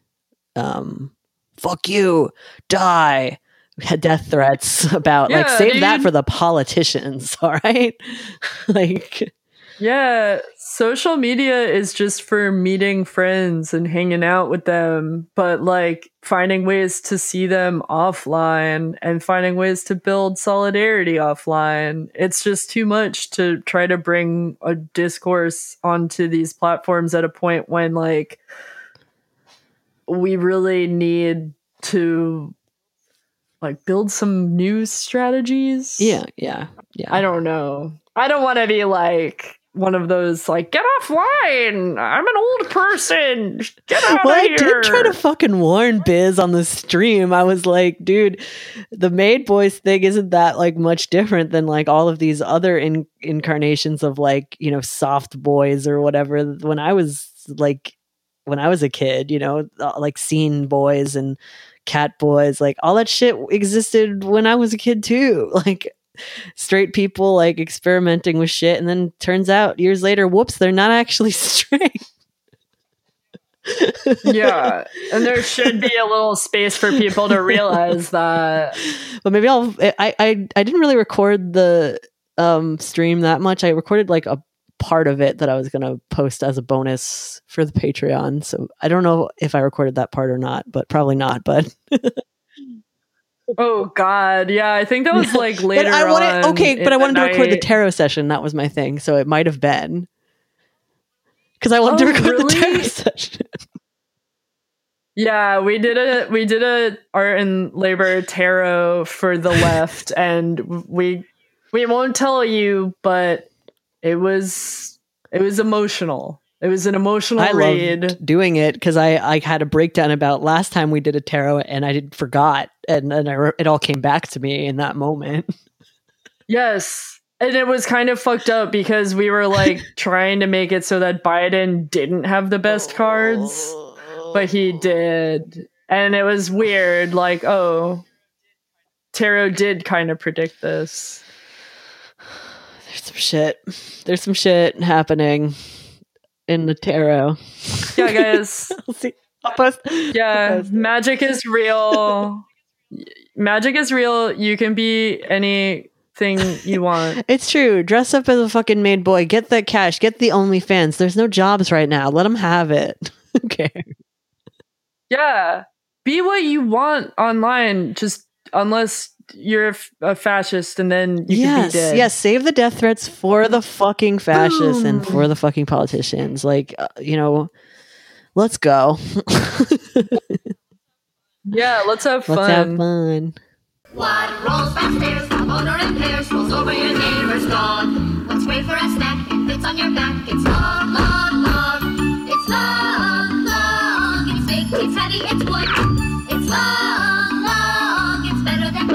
Speaker 1: um fuck you die [LAUGHS] death threats [LAUGHS] about like
Speaker 2: Yeah,
Speaker 1: save that for the politicians [LAUGHS] all right? Like
Speaker 2: Yeah, social media is just for meeting friends and hanging out with them, but like finding ways to see them offline and finding ways to build solidarity offline. It's just too much to try to bring a discourse onto these platforms at a point when like we really need to like build some new strategies.
Speaker 1: yeah yeah yeah
Speaker 2: I don't know. I don't want to be like one of those like get offline. I'm an old person. Get out
Speaker 1: well,
Speaker 2: of
Speaker 1: I did try to fucking warn Biz on the stream. I was like, dude, the Maid Boys thing isn't that like much different than like all of these other in- incarnations of like, you know, soft boys or whatever. When I was like, when I was a kid, you know, uh, like scene boys and cat boys, like all that shit existed when I was a kid too. [LAUGHS] Like, straight people like experimenting with shit and then turns out years later whoops they're not actually [LAUGHS] straight
Speaker 2: yeah, and there should be a little space for people to realize that. [LAUGHS]
Speaker 1: but maybe I'll. I I I didn't really record the um stream that much. I recorded like a part of it that I was gonna post as a bonus for the Patreon. So I don't know if I recorded that part or not, but probably not. But [LAUGHS]
Speaker 2: Oh God, yeah, I think that was like later. [LAUGHS]
Speaker 1: but I wanted okay, but I wanted to record the tarot session. That was my thing. So it might have been because I wanted to
Speaker 2: Oh,
Speaker 1: record the tarot session. [LAUGHS]
Speaker 2: Yeah, we did a we did a art and labor tarot for the [LAUGHS] left, and we we won't tell you, but it was it was emotional. It was an emotional
Speaker 1: I
Speaker 2: read.
Speaker 1: loved doing it because I, I had a breakdown about last time we did a tarot and I did forgot and then I, it all came back to me in that moment. [LAUGHS]
Speaker 2: Yes. And it was kind of fucked up because we were like [LAUGHS] trying to make it so that Biden didn't have the best cards, but he did. And it was weird. Like, oh, Tarot did kind of predict this.
Speaker 1: There's some shit. There's some shit happening in the tarot.
Speaker 2: Yeah, guys. [LAUGHS]
Speaker 1: I'll post.
Speaker 2: Yeah,
Speaker 1: I'll post
Speaker 2: magic is real. magic is real. You can be anything you want. [LAUGHS]
Speaker 1: It's true. Dress up as a fucking maid boy. Get that cash. Get the OnlyFans. There's no jobs right now. Let them have it. [LAUGHS] okay.
Speaker 2: Yeah. Be what you want online, just unless you're a, f- a fascist and then you can be
Speaker 1: yes.
Speaker 2: dead.
Speaker 1: Yes. Save the death threats for the fucking fascists and for the fucking politicians. Like, uh, you know, let's go. [LAUGHS]
Speaker 2: Yeah, let's have fun.
Speaker 1: let's have
Speaker 2: fun.
Speaker 1: fun.
Speaker 3: What rolls downstairs, the motor impairs, rolls over your neighbor's dog. What's great for a snack and fits on your back? It's long, long, long. It's long, long. It's big, it's heavy, it's wood. It's long, long. It's